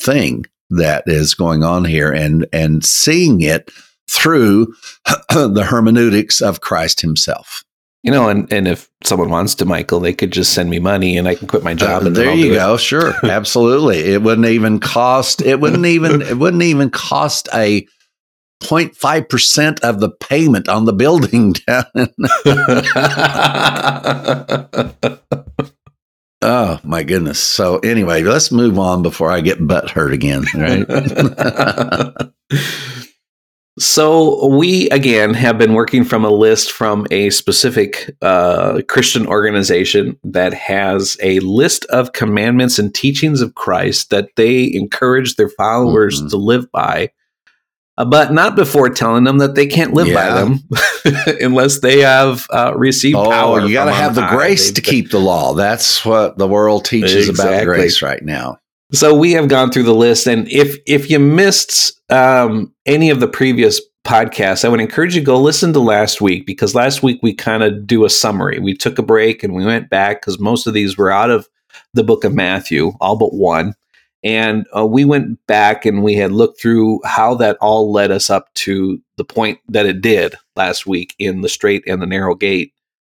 S3: thing that is going on here, and and seeing it through *clears throat* the hermeneutics of Christ Himself.
S4: You know, and, and if someone wants to, Michael, they could just send me money and I can quit my job.
S3: Uh,
S4: and
S3: there you
S4: do it.
S3: go. Sure, *laughs* absolutely. It wouldn't even cost. It wouldn't even. *laughs* It wouldn't even cost a 0.5 percent of the payment on the building *laughs* down. Oh my goodness. So anyway, let's move on before I get butt hurt again. Right. *laughs*
S4: so we again have been working from a list from a specific uh, Christian organization that has a list of commandments and teachings of Christ that they encourage their followers
S3: Mhm.
S4: to live by. Uh, But not before telling them that they can't live by them *laughs* unless they have uh, received
S3: Oh,
S4: power.
S3: you got to have the grace to keep the law. That's what the world teaches about grace right now.
S4: So we have gone through the list, and if if you missed um, any of the previous podcasts, I would encourage you to go listen to last week because last week we kind of do a summary. We took a break and we went back because most of these were out of the book of Matthew, all but one, and uh, we went back and we had looked through how that all led us up to the point that it did last week in the straight and the narrow gate,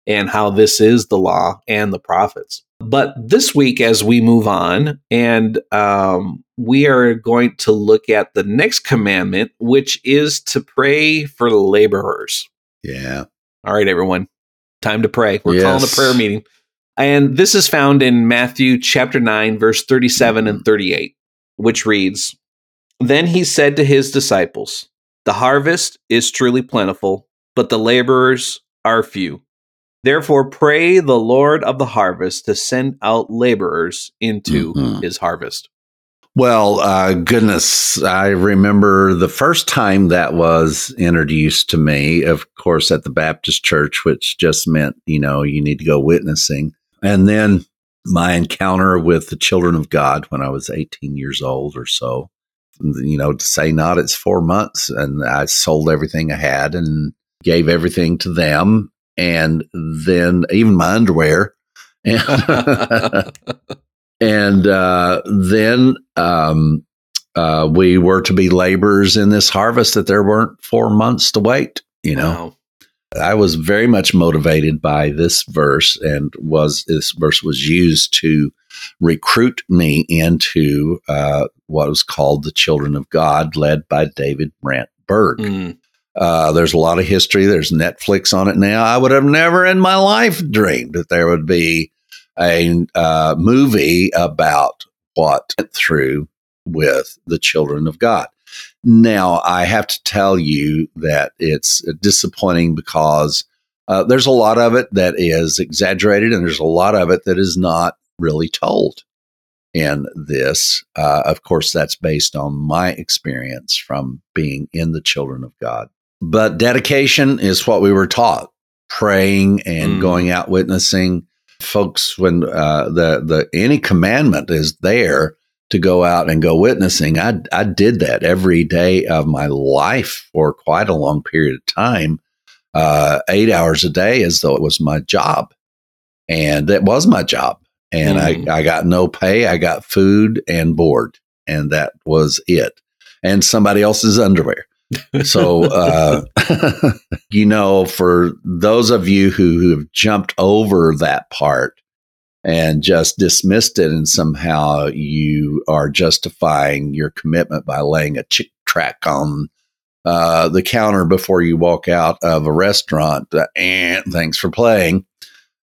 S4: and how this is the law and the prophets. But this week, as we move on, and um, we are going to look at the next commandment, which is to pray for the laborers.
S3: Yeah.
S4: All right, everyone, time to pray. We're
S3: Yes.
S4: calling a prayer meeting. And this is found in Matthew chapter 9, verse 37 and 38, which reads Then he said to his disciples, The harvest is truly plentiful, but the laborers are few. Therefore, pray the Lord of the harvest to send out laborers into
S3: Mhm.
S4: his harvest.
S3: Well, uh, goodness, I remember the first time that was introduced to me, of course, at the Baptist church, which just meant, you know, you need to go witnessing. And then my encounter with the children of God when I was 18 years old or so. You know, to say not, it's four months. And I sold everything I had and gave everything to them. And then even my underwear. *laughs* and uh, then um, uh, we were to be laborers in this harvest that there weren't four months to wait. You know,
S4: Wow.
S3: I was very much motivated by this verse, and was this verse was used to recruit me into uh, what was called the Children of God, led by David Brandt Berg.
S4: Mm.
S3: Uh, there's a lot of history. There's Netflix on it now. I would have never in my life dreamed that there would be a uh, movie about what went through with the children of God. Now, I have to tell you that it's disappointing because uh, there's a lot of it that is exaggerated, and there's a lot of it that is not really told in this. Uh, of course, that's based on my experience from being in the children of God. But dedication is what we were taught praying and
S4: Mm.
S3: going out witnessing. Folks, when uh, the, the any commandment is there to go out and go witnessing, I, I did that every day of my life for quite a long period of time, uh, eight hours a day, as though it was my job. And it was my job. And
S4: Mm.
S3: I, I got no pay, I got food and board, and that was it. And somebody else's underwear. So, uh, *laughs* *laughs* you know, for those of you who, who have jumped over that part and just dismissed it, and somehow you are justifying your commitment by laying a Chick tract on uh, the counter before you walk out of a restaurant, uh, and thanks for playing.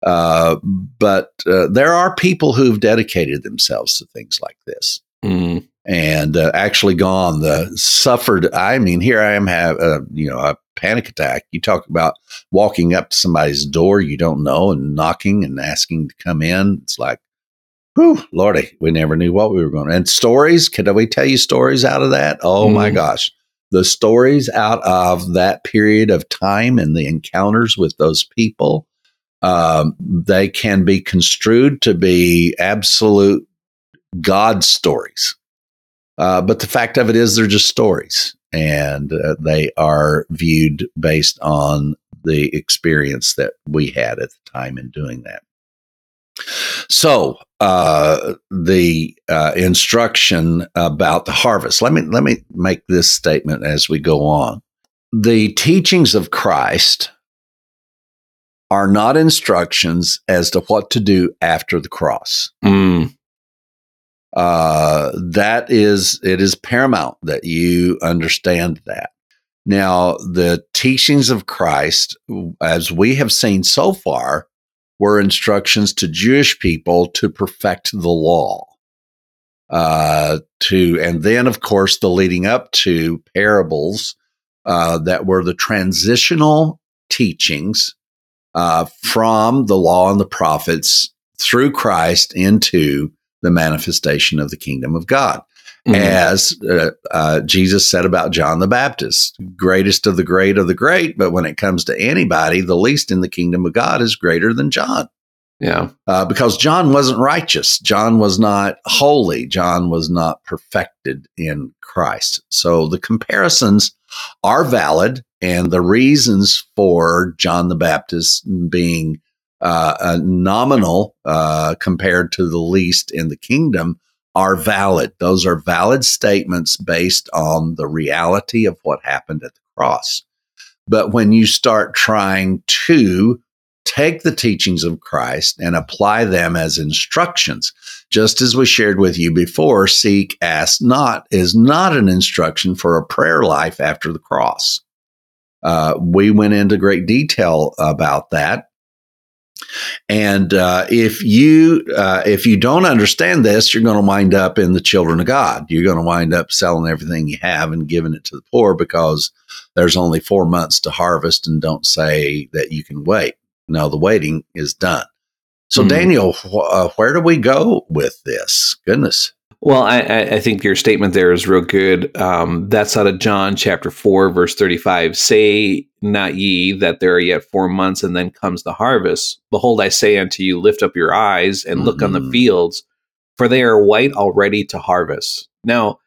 S3: Uh, but uh, there are people who've dedicated themselves to things like this
S4: Mm.
S3: and uh, actually gone the suffered i mean here i am have uh, you know a panic attack you talk about walking up to somebody's door you don't know and knocking and asking to come in it's like whew lordy we never knew what we were going to and stories can we tell you stories out of that oh my
S4: Mm.
S3: gosh the stories out of that period of time and the encounters with those people um, they can be construed to be absolute God stories. Uh, but the fact of it is, they're just stories, and uh, they are viewed based on the experience that we had at the time in doing that. So, uh, the uh, instruction about the harvest. Let me let me make this statement as we go on. The teachings of Christ are not instructions as to what to do after the cross
S4: Mm.
S3: Uh, that is it is paramount that you understand that. Now the teachings of christ as we have seen so far were instructions to jewish people to perfect the law. Uh, to and then of course the leading up to parables uh, that were the transitional teachings uh, from the law and the prophets through christ into the manifestation of the kingdom of God.
S4: Mm.
S3: As uh, uh, Jesus said about John the Baptist, greatest of the great of the great, but when it comes to anybody, the least in the kingdom of God is greater than John.
S4: Yeah.
S3: Uh, because John wasn't righteous. John was not holy. John was not perfected in Christ. So the comparisons are valid, and the reasons for John the Baptist being uh, nominal uh, compared to the least in the kingdom are valid. Those are valid statements based on the reality of what happened at the cross. But when you start trying to take the teachings of Christ and apply them as instructions, just as we shared with you before, seek, ask not is not an instruction for a prayer life after the cross. Uh, we went into great detail about that and uh, if you uh, if you don't understand this, you're going to wind up in the children of God. You're going to wind up selling everything you have and giving it to the poor because there's only four months to harvest, and don't say that you can wait. No, the waiting is done. So,
S4: Mhm.
S3: Daniel, wh- uh, where do we go with this? Goodness.
S4: Well, I, I think your statement there is real good. Um, that's out of John chapter 4, verse 35. Say not ye that there are yet four months, and then comes the harvest. Behold, I say unto you, lift up your eyes and look on the
S3: Mhm.
S4: fields, for they are white already to harvest. Now,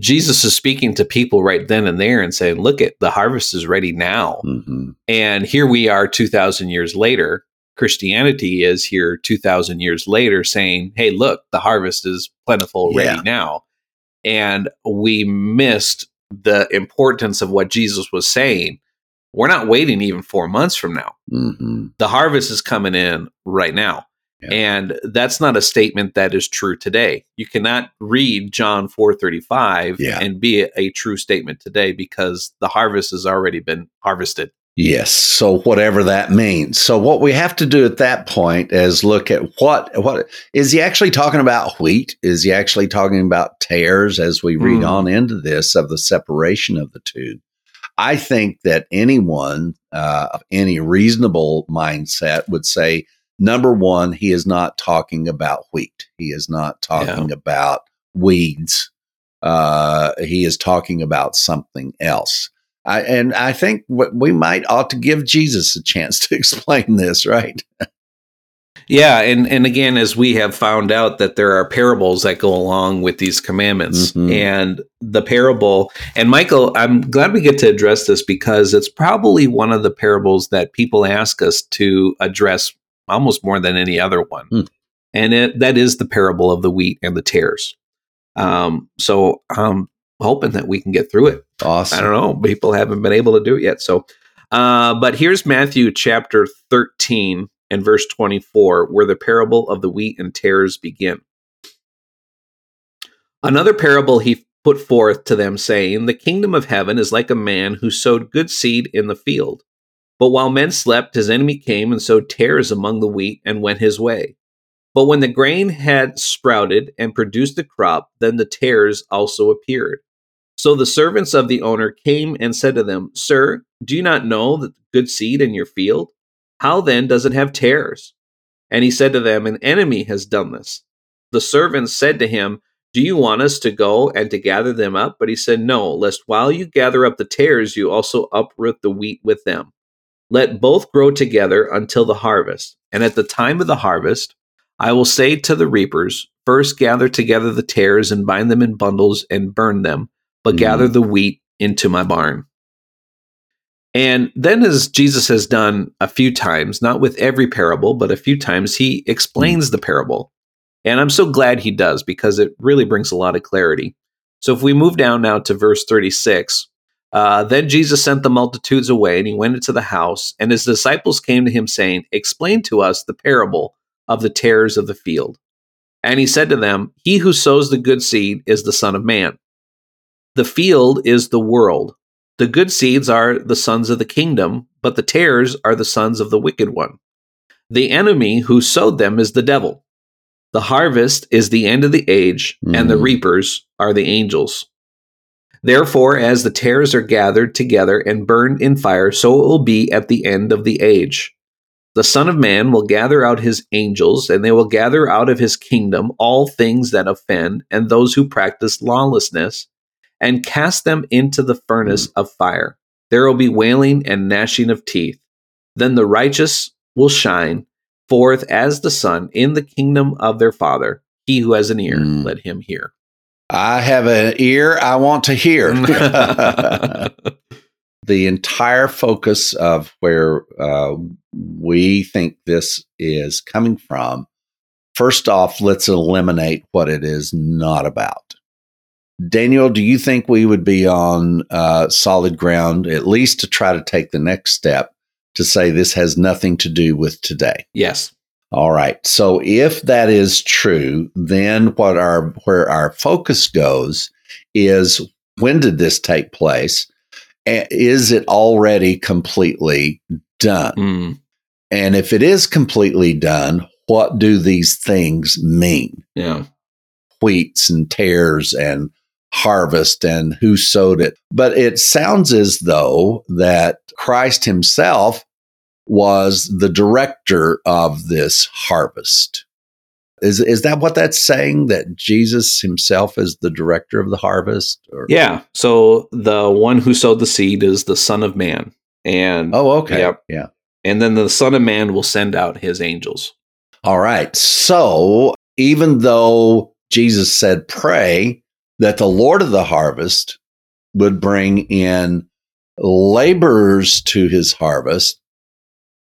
S4: Jesus is speaking to people right then and there and saying, Look at the harvest is ready now.
S3: Mhm.
S4: And here we are 2,000 years later. Christianity is here 2,000 years later saying, hey, look, the harvest is plentiful ready
S3: Yeah.
S4: now. And we missed the importance of what Jesus was saying. We're not waiting even four months from now.
S3: Mhm.
S4: The harvest is coming in right now.
S3: Yeah.
S4: And that's not a statement that is true today. You cannot read John 4:35
S3: Yeah.
S4: and be a, a true statement today because the harvest has already been harvested.
S3: Yes. So whatever that means. So what we have to do at that point is look at what what is he actually talking about wheat? Is he actually talking about tares as we read
S4: Mm.
S3: on into this of the separation of the two? I think that anyone uh, of any reasonable mindset would say number one, he is not talking about wheat. He is not talking about weeds. Uh, he is talking about something else. I, and I think what we might ought to give Jesus a chance *laughs* to explain this, right?
S4: Yeah, and and again, as we have found out that there are parables that go along with these commandments,
S3: Mhm.
S4: and the parable. And Michael, I'm glad we get to address this because it's probably one of the parables that people ask us to address almost more than any other one,
S3: Hmm.
S4: and it, that is the parable of the wheat and the tares. Um, so I'm hoping that we can get through it.
S3: Awesome.
S4: I don't know. People haven't been able to do it yet. So, uh, but here's Matthew chapter 13 and verse 24, where the parable of the wheat and tares begin. Another parable he put forth to them, saying, The kingdom of heaven is like a man who sowed good seed in the field. But while men slept, his enemy came and sowed tares among the wheat and went his way. But when the grain had sprouted and produced a crop, then the tares also appeared. So the servants of the owner came and said to them, Sir, do you not know that the good seed in your field? How then does it have tares? And he said to them, An enemy has done this. The servants said to him, Do you want us to go and to gather them up? But he said, No, lest while you gather up the tares, you also uproot the wheat with them. Let both grow together until the harvest. And at the time of the harvest, I will say to the reapers, First gather together the tares and bind them in bundles and burn them but
S3: Mhm.
S4: gather the wheat into my barn. And then, as Jesus has done a few times, not with every parable, but a few times, he explains the parable. And I'm so glad he does because it really brings a lot of clarity. So, if we move down now to verse 36, uh, then Jesus sent the multitudes away and he went into the house, and his disciples came to him, saying, Explain to us the parable of the tares of the field. And he said to them, He who sows the good seed is the Son of Man. The field is the world. The good seeds are the sons of the kingdom, but the tares are the sons of the wicked one. The enemy who sowed them is the devil. The harvest is the end of the age, and the
S3: Mhm.
S4: reapers are the angels. Therefore, as the tares are gathered together and burned in fire, so it will be at the end of the age. The Son of Man will gather out his angels, and they will gather out of his kingdom all things that offend and those who practice lawlessness, and cast them into the furnace of fire. There will be wailing and gnashing of teeth. Then the righteous will shine forth as the sun in the kingdom of their Father. He who has an ear,
S3: Mm.
S4: let him hear.
S3: I have an ear I want to hear. *laughs* *laughs* the entire focus of where uh, we think this is coming from, first off, let's eliminate what it is not about. Daniel, do you think we would be on uh, solid ground, at least to try to take the next step to say this has nothing to do with today?
S4: yes.
S3: All right. So if that is true, then what our where our focus goes is when did this take place? Is it already completely done?
S4: Mm,
S3: And if it is completely done, what do these things mean?
S4: yeah.
S3: Wheats and tares and harvest and who sowed it. But it sounds as though that Christ himself was the director of this harvest. Is is that what that's saying? That Jesus himself is the director of the harvest? Or?
S4: Yeah. So the one who sowed the seed is the Son of Man. And
S3: Oh, okay.
S4: Yep.
S3: Yeah.
S4: and then the Son of Man will send out his angels.
S3: All right. So even though Jesus said, pray that the Lord of the harvest would bring in laborers to his harvest,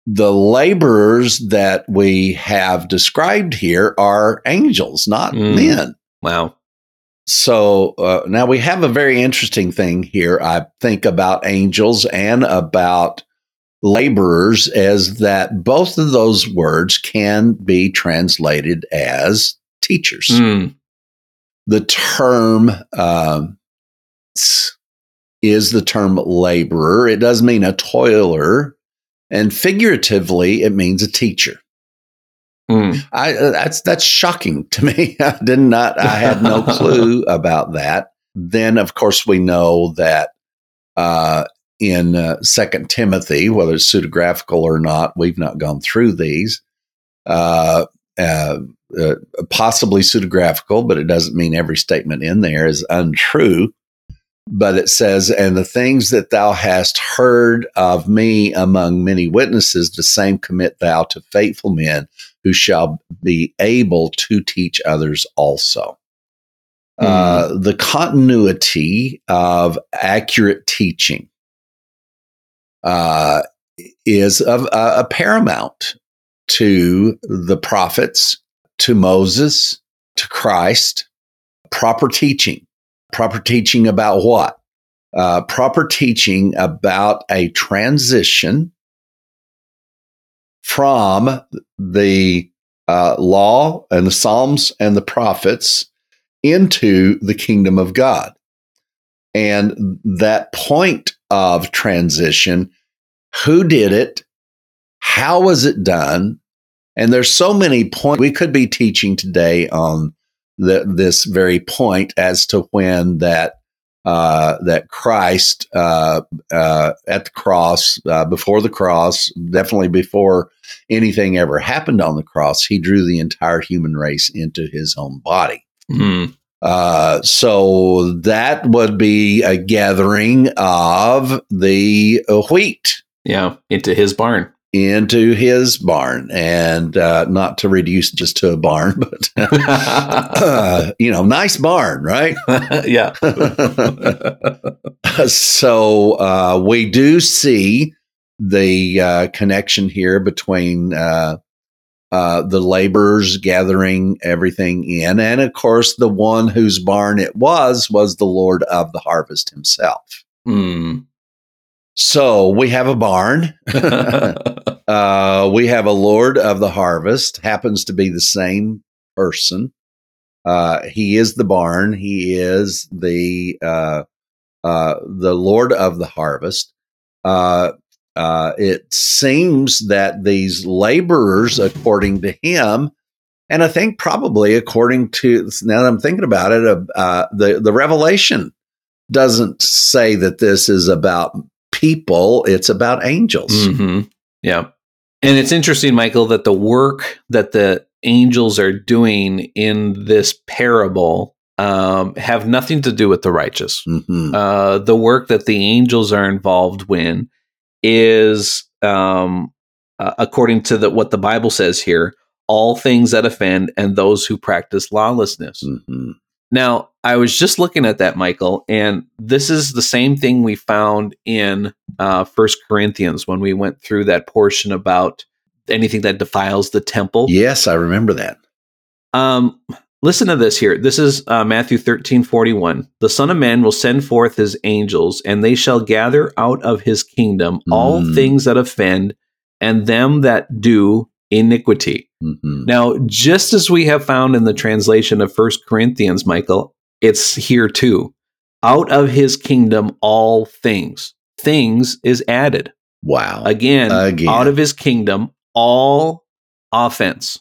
S3: the laborers that we have described here are angels, not
S4: Mm.
S3: men.
S4: Wow.
S3: So uh, now we have a very interesting thing here, I think, about angels and about laborers, is that both of those words can be translated as teachers.
S4: Mm.
S3: The term um, is the term laborer. It does mean a toiler, and figuratively, it means a teacher.
S4: Mm.
S3: I uh, that's that's shocking to me. *laughs* I did not. I had no *laughs* clue about that. Then, of course, we know that uh, in uh, Second Timothy, whether it's pseudographical or not, we've not gone through these. Uh, uh, possibly pseudographical, but it doesn't mean every statement in there is untrue. But it says, and the things that thou hast heard of me among many witnesses, the same commit thou to faithful men who shall be able to teach others also. Uh, the continuity of accurate teaching uh, is of uh, a paramount to the prophets, to Moses, to Christ. Proper teaching, proper teaching about what? Uh, proper teaching about a transition from the uh, law and the Psalms and the prophets into the kingdom of God. And that point of transition, who did it? How was it done? And there's so many points we could be teaching today on the, this very point as to when that uh, that Christ uh, uh, at the cross, uh, before the cross, definitely before anything ever happened on the cross, he drew the entire human race into his own body.
S4: Mm.
S3: Uh, so that would be a gathering of the wheat
S4: Yeah. Into his barn.
S3: Into his barn, and uh, not to reduce just to a barn, *laughs* but uh, you know, nice barn, right? *laughs*
S4: yeah. *laughs*
S3: so uh, we do see the uh, connection here between uh, uh, the laborers gathering everything in, and of course, the one whose barn it was was the Lord of the harvest himself.
S4: Mm.
S3: So we have a barn. *laughs* uh, we have a Lord of the harvest, happens to be the same person. Uh, he is the barn. He is the uh, uh, the Lord of the harvest. Uh, uh, it seems that these laborers, according to him, and I think probably according to now that I'm thinking about it, uh, uh, the the Revelation doesn't say that this is about people; it's about angels.
S4: hmm Yeah. And it's interesting, Michael, that the work that the angels are doing in this parable um, have nothing to do with the righteous.
S3: Mhm.
S4: Uh, the work that the angels are involved in is, um, uh, according to the, what the Bible says here, all things that offend and those who practice lawlessness.
S3: Mhm.
S4: Now, I was just looking at that, Michael, and this is the same thing we found in uh, First Corinthians when we went through that portion about anything that defiles the temple.
S3: Yes, I remember that.
S4: Um, listen to this here. This is uh, Matthew thirteen forty one. The Son of Man will send forth his angels, and they shall gather out of his kingdom all
S3: Mm.
S4: things that offend, and them that do iniquity.
S3: Mhm.
S4: Now, just as we have found in the translation of First Corinthians, Michael, it's here too. Out of his kingdom, all things. Things is added.
S3: Wow.
S4: Again,
S3: Again.
S4: out of his kingdom, all offense.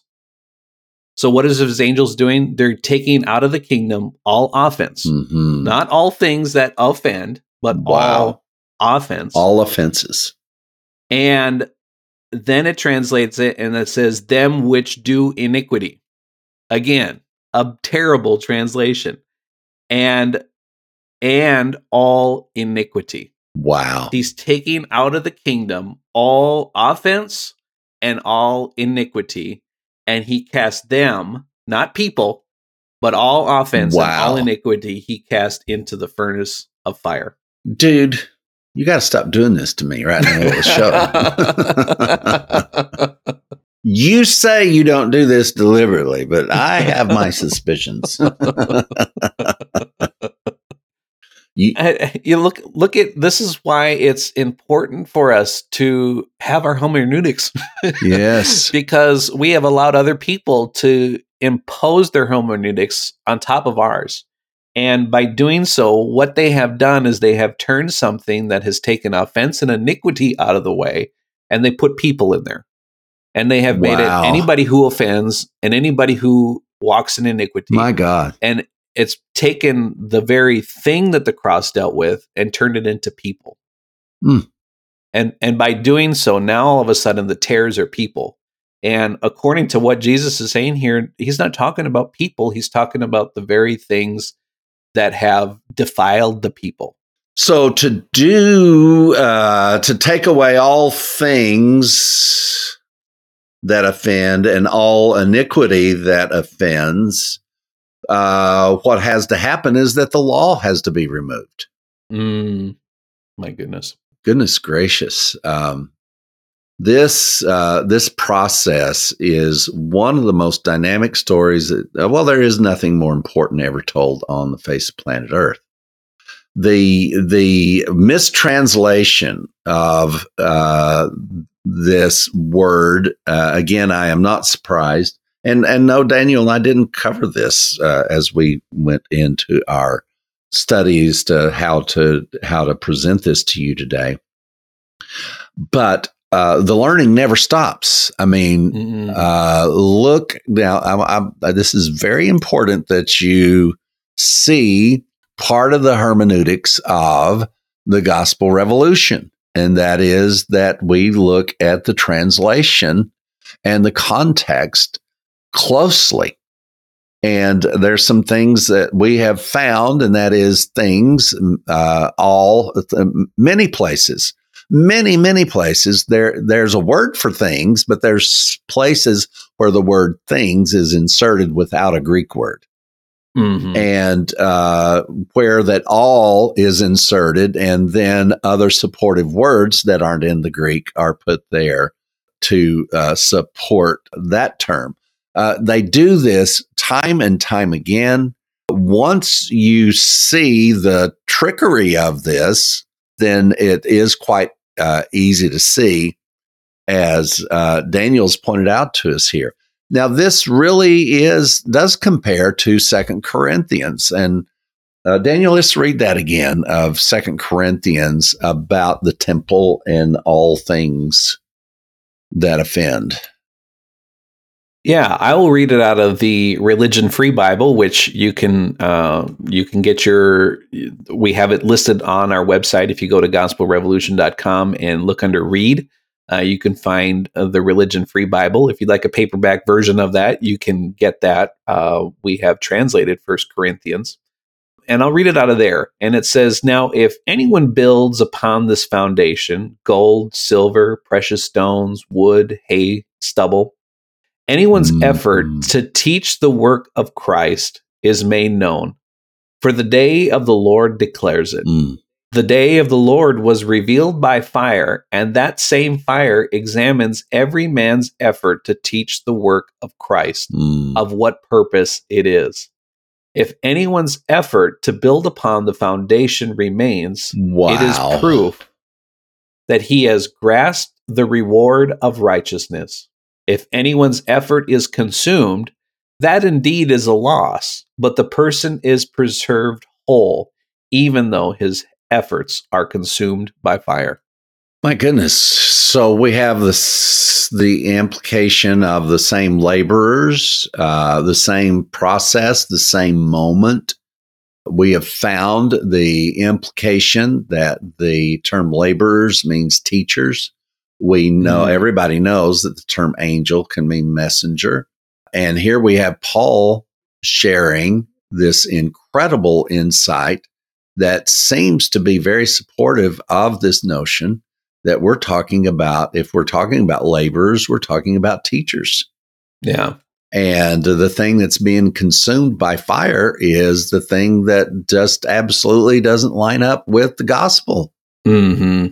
S4: So, what is his angels doing? They're taking out of the kingdom all offense.
S3: Mhm.
S4: Not all things that offend, but
S3: Wow.
S4: all offense.
S3: All offenses.
S4: And then it translates it and it says, them which do iniquity. Again, a terrible translation. And and all iniquity.
S3: Wow.
S4: He's taking out of the kingdom all offense and all iniquity, and he cast them, not people, but all offense and all iniquity he cast into the furnace of fire.
S3: Dude, you got to stop doing this to me right in the middle of the show. *laughs* you say you don't do this deliberately, but I have my suspicions. *laughs* you,
S4: I- you look look at this is why it's important for us to have our hermeneutics *laughs*
S3: yes.
S4: because we have allowed other people to impose their hermeneutics on top of ours. And by doing so, what they have done is they have turned something that has taken offense and iniquity out of the way, and they put people in there. And they have made
S3: Wow.
S4: it anybody who offends and anybody who walks in iniquity.
S3: My God.
S4: and it's taken the very thing that the cross dealt with and turned it into people.
S3: Hmm.
S4: And and by doing so, now all of a sudden the tares are people. And according to what Jesus is saying here, he's not talking about people, he's talking about the very things that have defiled the people.
S3: So to do, uh, to take away all things that offend and all iniquity that offends, uh, what has to happen is that the law has to be removed.
S4: Mm, my goodness.
S3: Goodness gracious. Um, this uh, this process is one of the most dynamic stories. That, uh, well, there is nothing more important ever told on the face of planet Earth. The the mistranslation of uh, this word uh, again, I am not surprised, and and no, Daniel I didn't cover this uh, as we went into our studies to how to how to present this to you today. But uh, the learning never stops. I mean, uh, look now. I'm, I'm, this is very important that you see part of the hermeneutics of the gospel revolution, and that is that we look at the translation and the context closely. And there's some things that we have found, and that is things, uh, all many places, many many places. There there's a word for things, but there's places where the word things is inserted without a Greek word
S4: Mhm.
S3: and uh, where that all is inserted, and then other supportive words that aren't in the Greek are put there to uh, support that term. Uh, they do this time and time again. Once you see the trickery of this, then it is quite uh, easy to see, as uh, Daniel's pointed out to us here. Now, this really is does compare to Second Corinthians, and uh, Daniel, let's read that again of Second Corinthians about the temple and all things that offend.
S4: Yeah, I will read it out of the Religion Free Bible, which you can uh, you can get your. We have it listed on our website. If you go to gospelrevolution.com and look under Read, uh, you can find uh, the Religion Free Bible. If you'd like a paperback version of that, you can get that. Uh, we have translated First Corinthians, and I'll read it out of there. And it says, "Now, if anyone builds upon this foundation, gold, silver, precious stones, wood, hay, stubble." Anyone's
S3: Mm.
S4: effort to teach the work of Christ is made known, for the day of the Lord declares it.
S3: Mm.
S4: The day of the Lord was revealed by fire, and that same fire examines every man's effort to teach the work of Christ,
S3: Mm.
S4: of what purpose it is. If anyone's effort to build upon the foundation remains,
S3: Wow.
S4: it is proof that he has grasped the reward of righteousness. If anyone's effort is consumed, that indeed is a loss, but the person is preserved whole, even though his efforts are consumed by fire.
S3: My goodness. So we have this the implication of the same laborers, uh, the same process, the same moment. We have found the implication that the term laborers means teachers. We know
S4: Mhm.
S3: everybody knows that the term angel can mean messenger. And here we have Paul sharing this incredible insight that seems to be very supportive of this notion that we're talking about. If we're talking about laborers, we're talking about teachers.
S4: Yeah.
S3: And the thing that's being consumed by fire is the thing that just absolutely doesn't line up with the gospel.
S4: hmm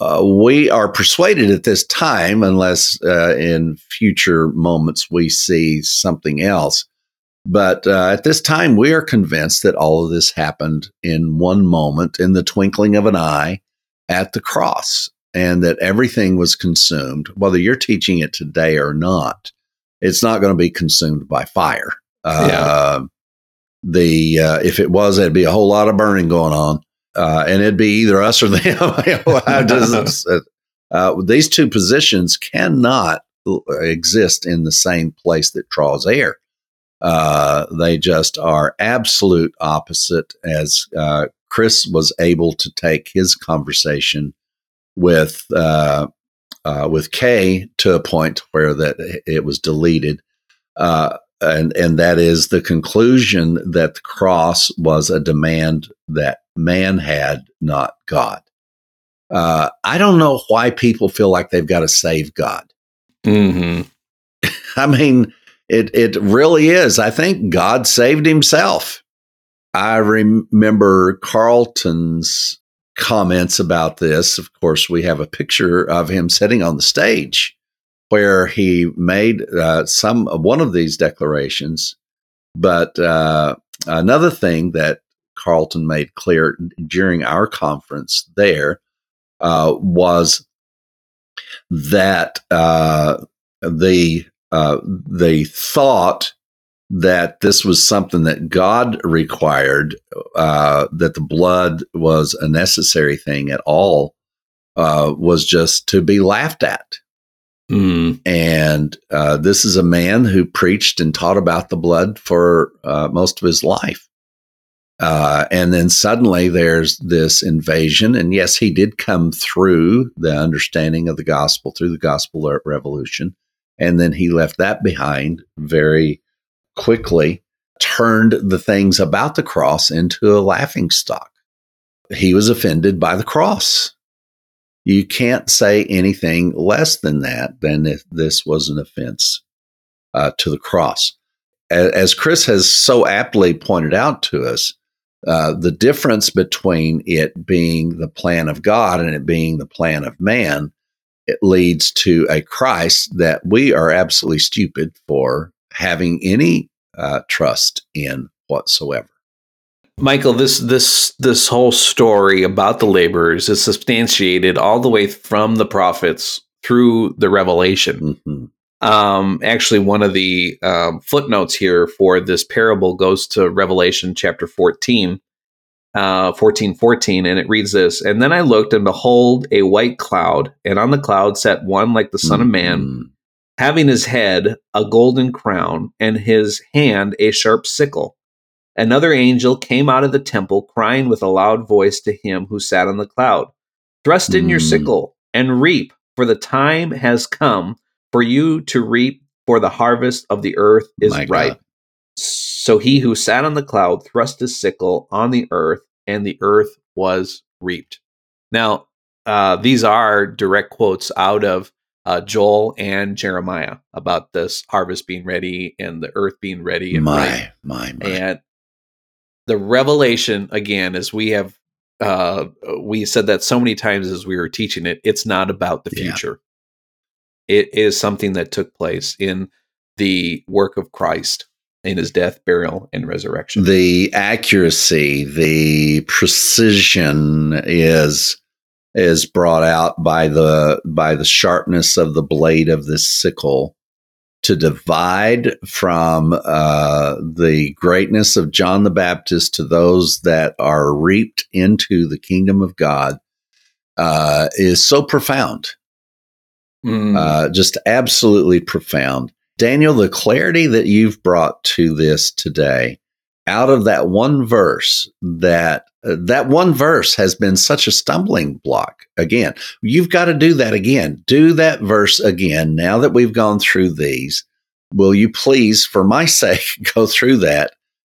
S3: Uh, we are persuaded at this time, unless uh, in future moments we see something else. But uh, at this time, we are convinced that all of this happened in one moment, in the twinkling of an eye at the cross, and that everything was consumed, whether you're teaching it today or not. It's not going to be consumed by fire. Uh, The uh, if it was, there'd be a whole lot of burning going on, uh, and it'd be either us or *laughs* them. *laughs* Uh, these two positions cannot exist in the same place that draws air. Uh, they just are absolute opposite. As uh, Chris was able to take his conversation with uh, uh, with Kay to a point where that it was deleted, uh, and and that is the conclusion that the cross was a demand that man had, not God. Uh, I don't know why people feel like they've got to save God.
S4: hmm *laughs*
S3: I mean, it it really is. I think God saved himself. I remember Carlton's comments about this. Of course, we have a picture of him sitting on the stage where he made uh, some one of these declarations. But uh, another thing that Carlton made clear during our conference there uh, was that uh, the uh, they thought that this was something that God required, uh, that the blood was a necessary thing at all, uh, was just to be laughed at.
S4: Mm.
S3: And uh, this is a man who preached and taught about the blood for uh, most of his life. Uh, and then suddenly there's this invasion. And yes, he did come through the understanding of the gospel, through the gospel re- revolution. And then he left that behind very quickly, turned the things about the cross into a laughing stock. He was offended by the cross. You can't say anything less than that, than if this was an offense uh, to the cross. As Chris has so aptly pointed out to us, uh, the difference between it being the plan of God and it being the plan of man, it leads to a Christ that we are absolutely stupid for having any uh, trust in whatsoever.
S4: Michael, this this this whole story about the laborers is substantiated all the way from the prophets through the revelation.
S3: Mhm.
S4: Um, actually, one of the um, footnotes here for this parable goes to Revelation chapter 14, uh, 14, 14, and it reads this And then I looked, and behold, a white cloud, and on the cloud sat one like the Son of Man,
S3: Mhm.
S4: having his head a golden crown, and his hand a sharp sickle. Another angel came out of the temple, crying with a loud voice to him who sat on the cloud Thrust in your
S3: Mm.
S4: sickle and reap, for the time has come for you to reap, for the harvest of the earth is
S3: My God.
S4: ripe. So he who sat on the cloud thrust his sickle on the earth, and the earth was reaped. Now, uh, these are direct quotes out of uh, Joel and Jeremiah about this harvest being ready and the earth being ready and ripe.
S3: My, my, my.
S4: And the revelation, again, as we have uh, we said that so many times as we were teaching it, it's not about the future. It is something that took place in the work of Christ in his death, burial, and resurrection.
S3: the accuracy, the precision is is brought out by the by the sharpness of the blade of this sickle to divide from uh, the greatness of John the Baptist to those that are reaped into the kingdom of God uh, is so profound
S4: Mm.
S3: uh, just absolutely profound. Daniel, the clarity that you've brought to this today, out of that one verse, that uh, that one verse has been such a stumbling block. Again, you've got to do that again. Do that verse again. Now that we've gone through these, will you please, for my *laughs* sake, go through that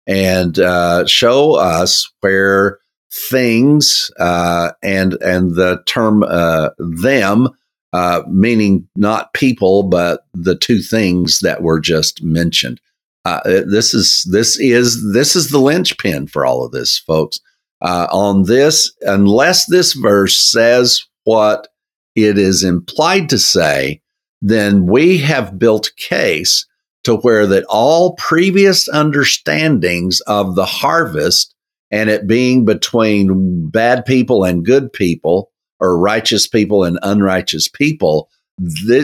S3: and uh, show us where things uh, and and the term uh, them uh, meaning not people but the two things that were just mentioned. Uh, this is this is this is the linchpin for all of this, folks. Uh, on this, unless this verse says what it is implied to say, then we have built case to where that all previous understandings of the harvest and it being between bad people and good people or righteous people and unrighteous people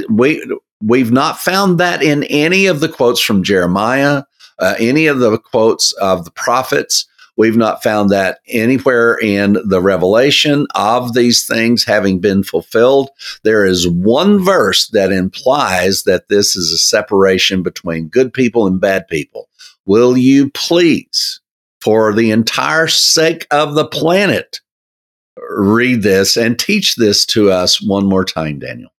S3: we we've not found that in any of the quotes from Jeremiah uh, any of the quotes of the prophets We've not found that anywhere in the revelation of these things having been fulfilled. There is one verse that implies that this is a separation between good people and bad people. Will you please, for the entire sake of the planet, read this and teach this to us one more time, Daniel?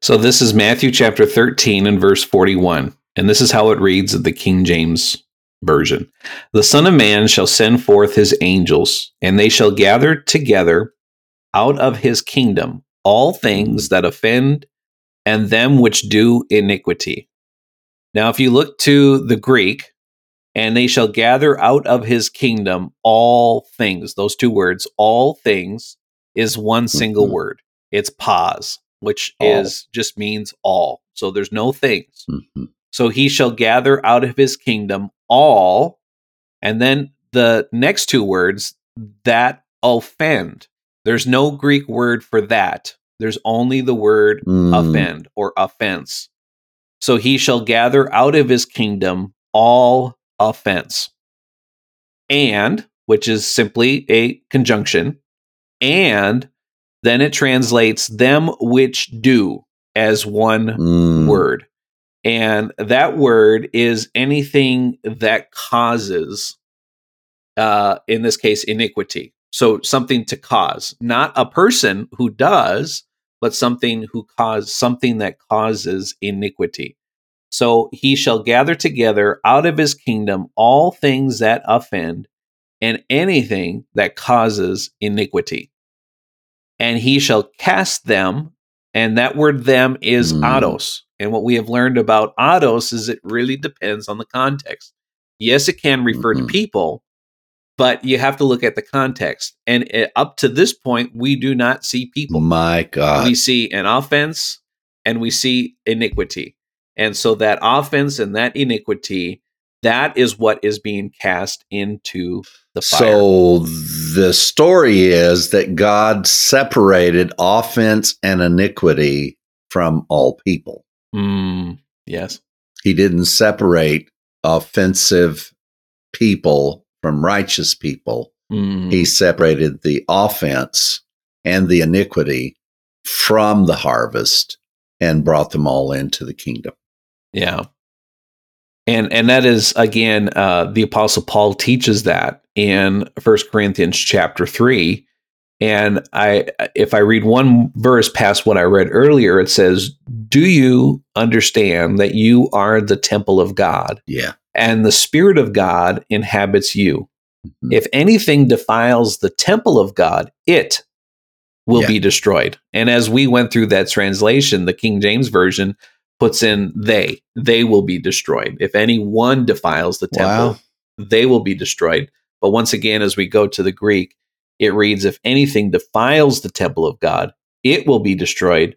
S4: So this is Matthew chapter 13 and verse 41. And this is how it reads of the King James version. The Son of Man shall send forth his angels, and they shall gather together out of his kingdom all things that offend and them which do iniquity. Now, if you look to the Greek, and they shall gather out of his kingdom all things, those two words, all things, is one single
S3: Mhm.
S4: word. It's pas, which
S3: All.
S4: is just means all. So there's no things.
S3: Mhm.
S4: So he shall gather out of his kingdom all, and then the next two words that offend. There's no Greek word for that. There's only the word
S3: Mm.
S4: offend or offense. So he shall gather out of his kingdom all offense. And, which is simply a conjunction, and then it translates them which do as one
S3: Mm.
S4: word. And that word is anything that causes, uh, in this case, iniquity. So something to cause, not a person who does, but something who cause something that causes iniquity. So he shall gather together out of his kingdom all things that offend and anything that causes iniquity. And he shall cast them, and that word them is
S3: Mm.
S4: ados. And what we have learned about ados is it really depends on the context. Yes, it can refer
S3: Mhm.
S4: to people, but you have to look at the context. And uh, up to this point, we do not see people
S3: My God.
S4: we see an offense and we see iniquity. And so that offense and that iniquity, that is what is being cast into the fire.
S3: So the story is that God separated offense and iniquity from all people.
S4: Mm, yes.
S3: He didn't separate offensive people from righteous people.
S4: Mm,
S3: He separated the offense and the iniquity from the harvest and brought them all into the kingdom.
S4: Yeah. And and that is again uh, the apostle Paul teaches that in First Corinthians chapter 3 and I if I read one verse past what I read earlier it says do you understand that you are the temple of God
S3: Yeah.
S4: and the Spirit of God inhabits you.
S3: Mhm.
S4: If anything defiles the temple of God, it will
S3: Yeah.
S4: be destroyed. And as we went through that translation, the King James Version puts in they, they will be destroyed. If anyone defiles the temple,
S3: Wow.
S4: they will be destroyed. But once again, as we go to the Greek, it reads, if anything defiles the temple of God, it will be destroyed.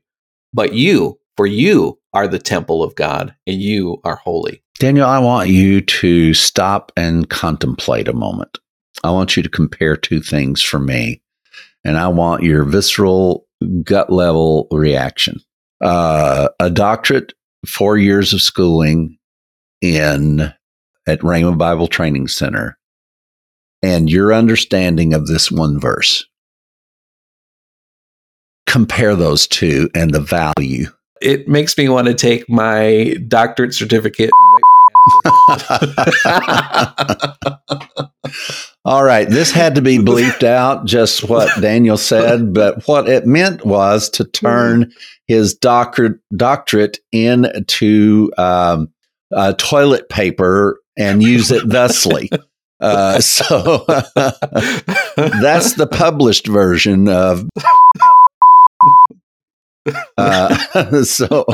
S4: But you, for you are the temple of God, and you are holy.
S3: Daniel, I want you to stop and contemplate a moment. I want you to compare two things for me, and I want your visceral, gut level reaction. Uh, a doctorate, four years of schooling in at Rhema Bible Training Center, and your understanding of this one verse. Compare those two and the value.
S4: it makes me want to take my doctorate certificate *laughs*
S3: All right, this had to be bleeped out, just what Daniel said, but what it meant was to turn his doctorate doctorate into um, uh, toilet paper and use it thusly. Uh, *laughs* so *laughs* that's the published version of. Uh, so,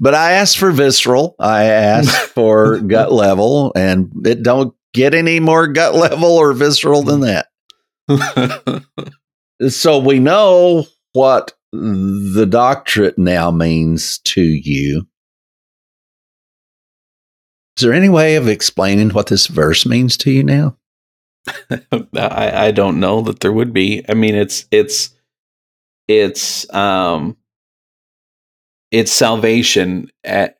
S3: but I asked for visceral. I asked *laughs* for gut level, and it don't get any more gut level or visceral than that. *laughs* So we know what the doctorate now means to you. Is there any way of explaining what this verse means to you now? *laughs*
S4: I, I don't know that there would be. I mean, it's it's it's um it's salvation at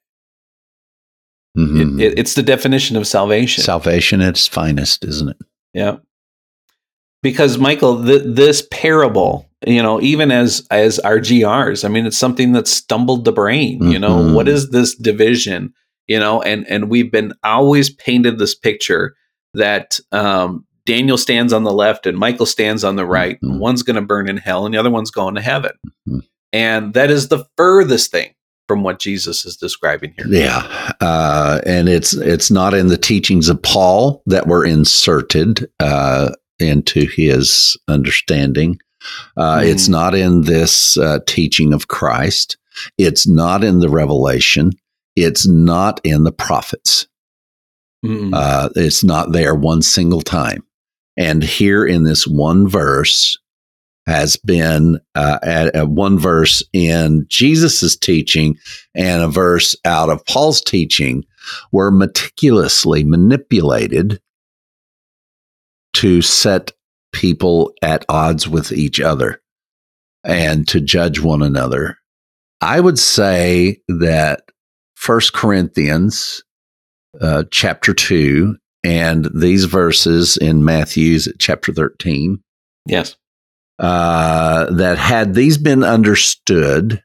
S3: Mhm.
S4: it, it- it's the definition of salvation.
S3: Salvation at its finest, isn't it?
S4: Yeah. Because Michael, th- this parable, you know, even as as our GRs, I mean, it's something that stumbled the brain. You know,
S3: Mhm.
S4: what is this division? You know, and and we've been always painted this picture that um, Daniel stands on the left and Michael stands on the right, and
S3: Mhm.
S4: one's going to burn in hell and the other one's going to heaven,
S3: Mhm.
S4: And that is the furthest thing from what Jesus is describing here.
S3: Yeah, uh, and it's it's not in the teachings of Paul that were inserted uh, into his understanding. Uh,
S4: Hmm.
S3: It's not in this uh, teaching of Christ. It's not in the Revelation. It's not in the prophets.
S4: Mm.
S3: Uh, it's not there one single time. And here in this one verse has been uh, at, at one verse in Jesus's teaching and a verse out of Paul's teaching were meticulously manipulated to set people at odds with each other and to judge one another. I would say that First Corinthians uh, chapter 2 and these verses in Matthew's chapter 13
S4: yes.
S3: Uh, that had these been understood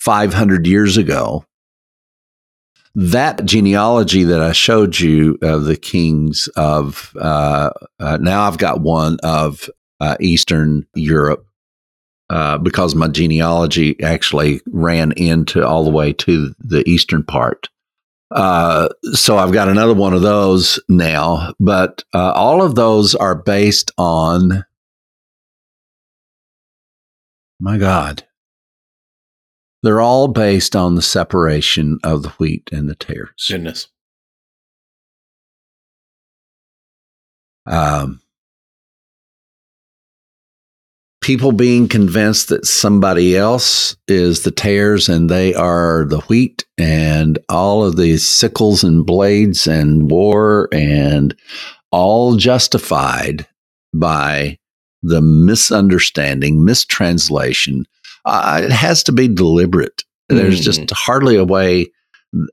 S3: 500 years ago, that genealogy that I showed you of the kings of, uh, uh, now I've got one of uh, Eastern Europe. Uh, because my genealogy actually ran into all the way to the eastern part. Uh, so I've got another one of those now, but uh, all of those are based on my God. They're all based on the separation of the wheat and the tares.
S4: Goodness.
S3: Um, people being convinced that somebody else is the tares and they are the wheat, and all of these sickles and blades and war, and all justified by the misunderstanding, mistranslation. Uh, it has to be deliberate. There's just hardly a way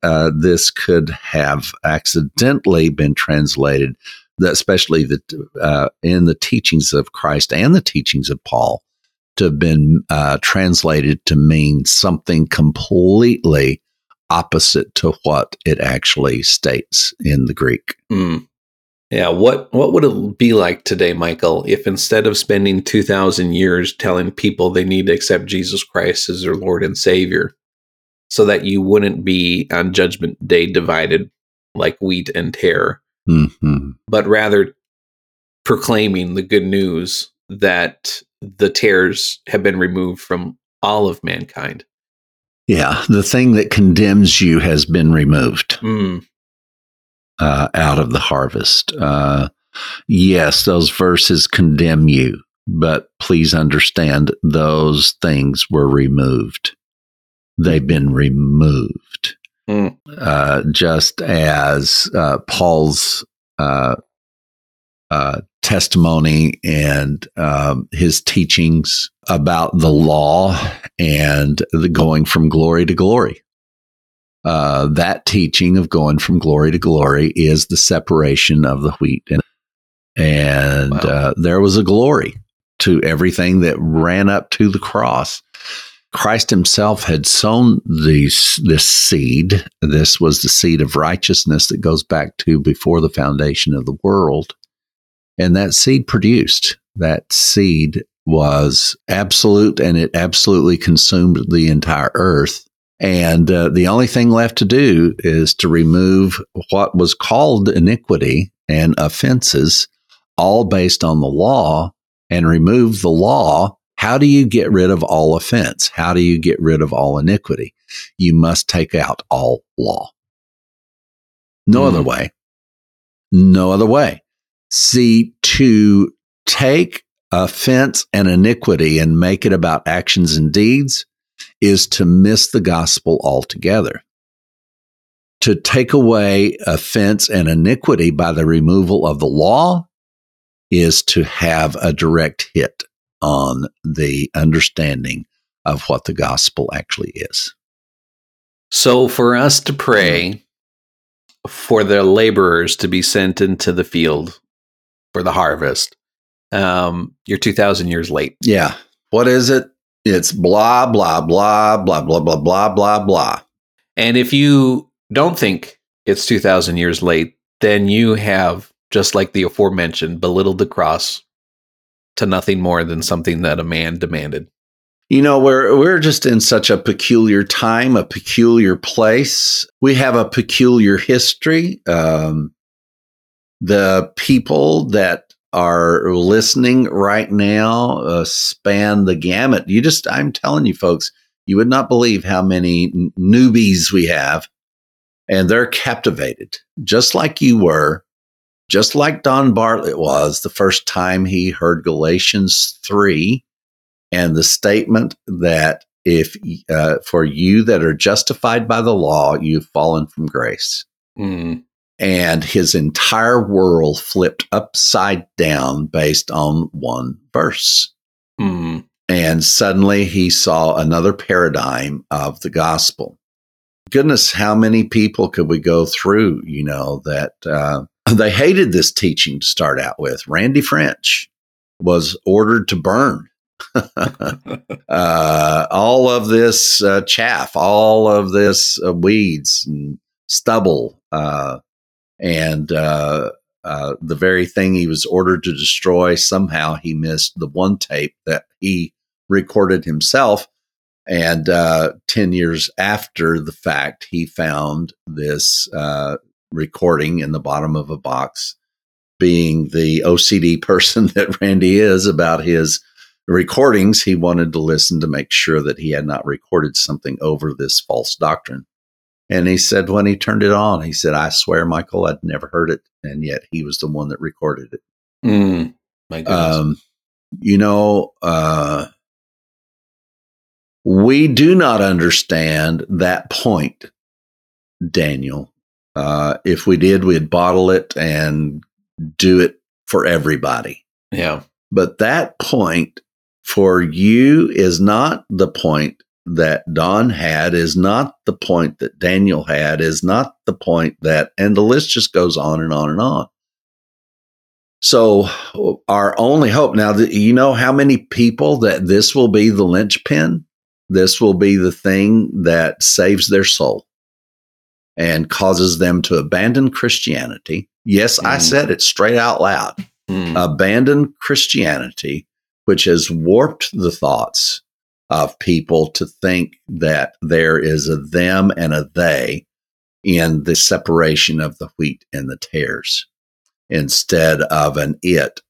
S3: uh, this could have accidentally been translated, especially the, uh, in the teachings of Christ and the teachings of Paul, to have been uh, translated to mean something completely opposite to what it actually states in the Greek.
S4: Mm. Yeah, what what would it be like today, Michael, if instead of spending 2000 years telling people they need to accept Jesus Christ as their Lord and Savior so that you wouldn't be on judgment day divided like wheat and tare,
S3: hmm
S4: but rather proclaiming the good news that the tares have been removed from all of mankind.
S3: Yeah, the thing that condemns you has been removed.
S4: Mm.
S3: Uh, out of the harvest. Uh, yes, those verses condemn you, but please understand those things were removed. They've been removed.
S4: Mm.
S3: Uh, just as uh, Paul's uh, uh, testimony and um, his teachings about the law and the going from glory to glory uh, that teaching of going from glory to glory is the separation of the wheat and and
S4: Wow.
S3: uh, there was a glory to everything that ran up to the cross. Christ Himself had sown these this seed. This was the seed of righteousness that goes back to before the foundation of the world, and that seed produced. That seed was absolute, and it absolutely consumed the entire earth And uh, the only thing left to do is to remove what was called iniquity and offenses, all based on the law, and remove the law. How do you get rid of all offense? How do you get rid of all iniquity? You must take out all law. No
S4: Hmm.
S3: other way. No other way. See, to take offense and iniquity and make it about actions and deeds is to miss the gospel altogether. To take away offense and iniquity by the removal of the law is to have a direct hit on the understanding of what the gospel actually is.
S4: So for us to pray for the laborers to be sent into the field for the harvest, um, you're 2,000 years late.
S3: Yeah. What is it? It's blah, blah, blah, blah, blah, blah, blah, blah, blah.
S4: And if you don't think it's 2,000 years late, then you have, just like the aforementioned, belittled the cross to nothing more than something that a man demanded.
S3: You know, we're we're just in such a peculiar time, a peculiar place. We have a peculiar history. Um, the people that are listening right now uh, span the gamut. You just, I'm telling you, folks, you would not believe how many newbies we have, and they're captivated, just like you were, just like Don Bartlett was the first time he heard Galatians three and the statement that if uh, for you that are justified by the law, you've fallen from grace.
S4: Mm,
S3: And his entire world flipped upside down based on one verse.
S4: mm,
S3: And suddenly he saw another paradigm of the gospel. Goodness, how many people could we go through, you know, that uh, *clears throat* they hated this teaching to start out with? Randy French was ordered to burn *laughs* uh, all of this uh, chaff, all of this uh, weeds and stubble, uh, and uh, uh, the very thing he was ordered to destroy. Somehow he missed the one tape that he recorded himself. And uh, 10 years after the fact, he found this uh, recording in the bottom of a box, being the OCD *laughs* person that Randy is about his recordings, he wanted to listen to make sure that he had not recorded something over this false doctrine. And he said when he turned it on, he said, I swear, Michael, I'd never heard it. And yet he was the one that recorded it.
S4: mm. My goodness.
S3: Um, you know, uh, we do not understand that point, Daniel. Uh, if we did, we'd bottle it and do it for everybody.
S4: yeah.
S3: But that point for you is not the point that Don had, is not the point that Daniel had, is not the point that, and the list just goes on and on and on. So, our only hope now that you know how many people that this will be the linchpin, this will be the thing that saves their soul and causes them to abandon Christianity. Yes, I
S4: Mm.
S3: said it straight out loud
S4: Mm,
S3: abandon Christianity, which has warped the thoughts of people to think that there is a them and a they in the separation of the wheat and the tares instead of an it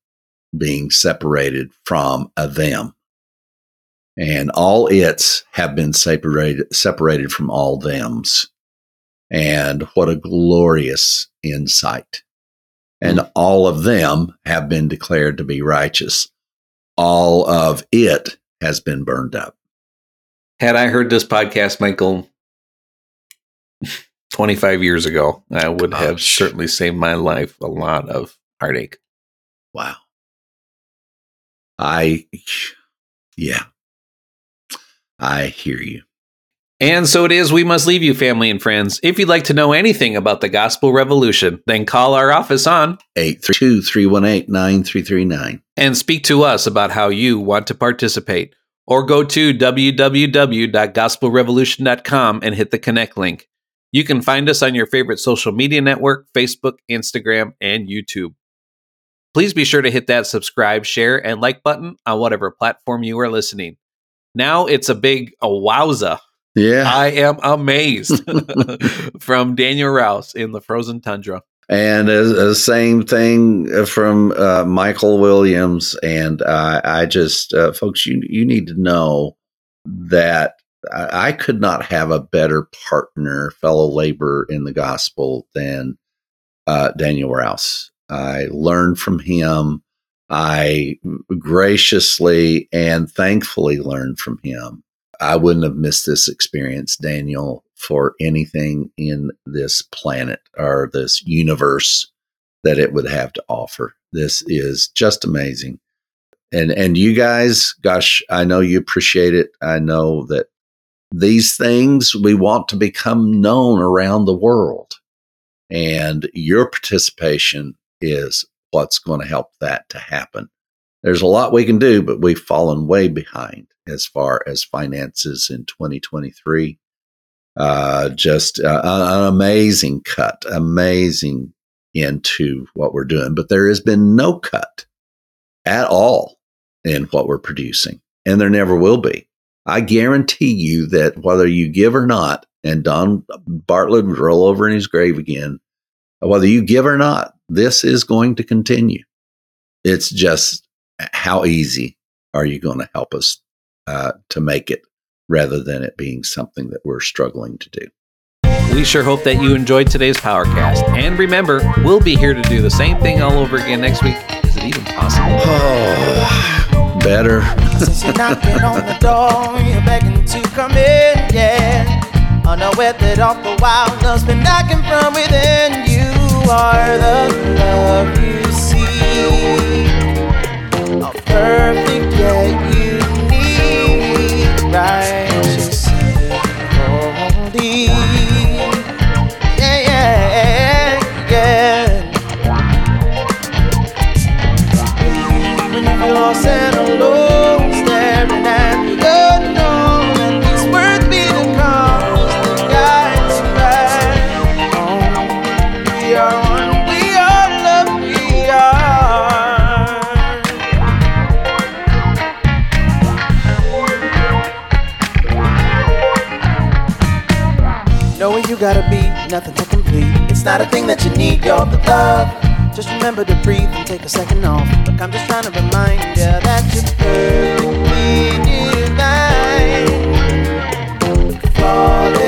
S3: being separated from a them. And all its have been separated, separated from all thems. And what a glorious insight and hmm. all of them have been declared to be righteous. All of it has been burned up.
S4: Had I heard this podcast, Michael, *laughs* 25 years ago, I would oh,
S3: have
S4: certainly saved my life a lot of heartache.
S3: Wow. I, yeah, I hear you.
S4: And so it is, we must leave you, family and friends. If you'd like to know anything about the gospel revolution, then call our office on
S3: 832 318 9339.
S4: and speak to us about how you want to participate. Or go to www.gospelrevolution.com and hit the connect link. You can find us on your favorite social media network Facebook, Instagram, and YouTube. Please be sure to hit that subscribe, share, and like button on whatever platform you are listening. Now it's a big a wowza
S3: Yeah.
S4: I am amazed *laughs* *laughs* from Daniel Rouse in the Frozen Tundra.
S3: And the same thing from uh, Michael Williams. And uh, I just, uh, folks, you you need to know that I, I could not have a better partner, fellow laborer in the gospel than uh, Daniel Rouse. I learned from him. I graciously and thankfully learned from him. I wouldn't have missed this experience, Daniel, for anything in this planet or this universe that it would have to offer. This is just amazing. And and you guys, gosh, I know you appreciate it. I know that these things we want to become known around the world. And your participation is what's going to help that to happen. There's a lot we can do, but we've fallen way behind as far as finances in 2023. Uh, just uh, an amazing cut, amazing into what we're doing. But there has been no cut at all in what we're producing, and there never will be. I guarantee you that whether you give or not, and Don Bartlett would roll over in his grave again, whether you give or not, this is going to continue. It's just how easy are you going to help us uh, to make it rather than it being something that we're struggling to do.
S1: We sure hope that you enjoyed today's Powercast. And remember, we'll be here to do the same thing all over again next week. Is it even possible?
S3: Oh, *sighs* better.
S2: Since you're knocking on the door, you're begging to come in, yeah. Unaware that all the while love's been knocking from within. You are the love you see. A perfect yet unique, righteous, holy. Yeah, yeah, yeah. When you feel gotta be nothing to complete. It's not a thing that you need, you're the love. Just remember to breathe and take a second off. Look, I'm just trying to remind you that you're perfectly divine. Flawlessly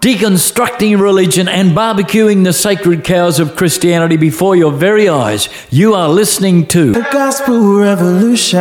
S5: Deconstructing religion and barbecuing the sacred cows of Christianity before your very eyes. You are listening to
S2: The Gospel Revolution.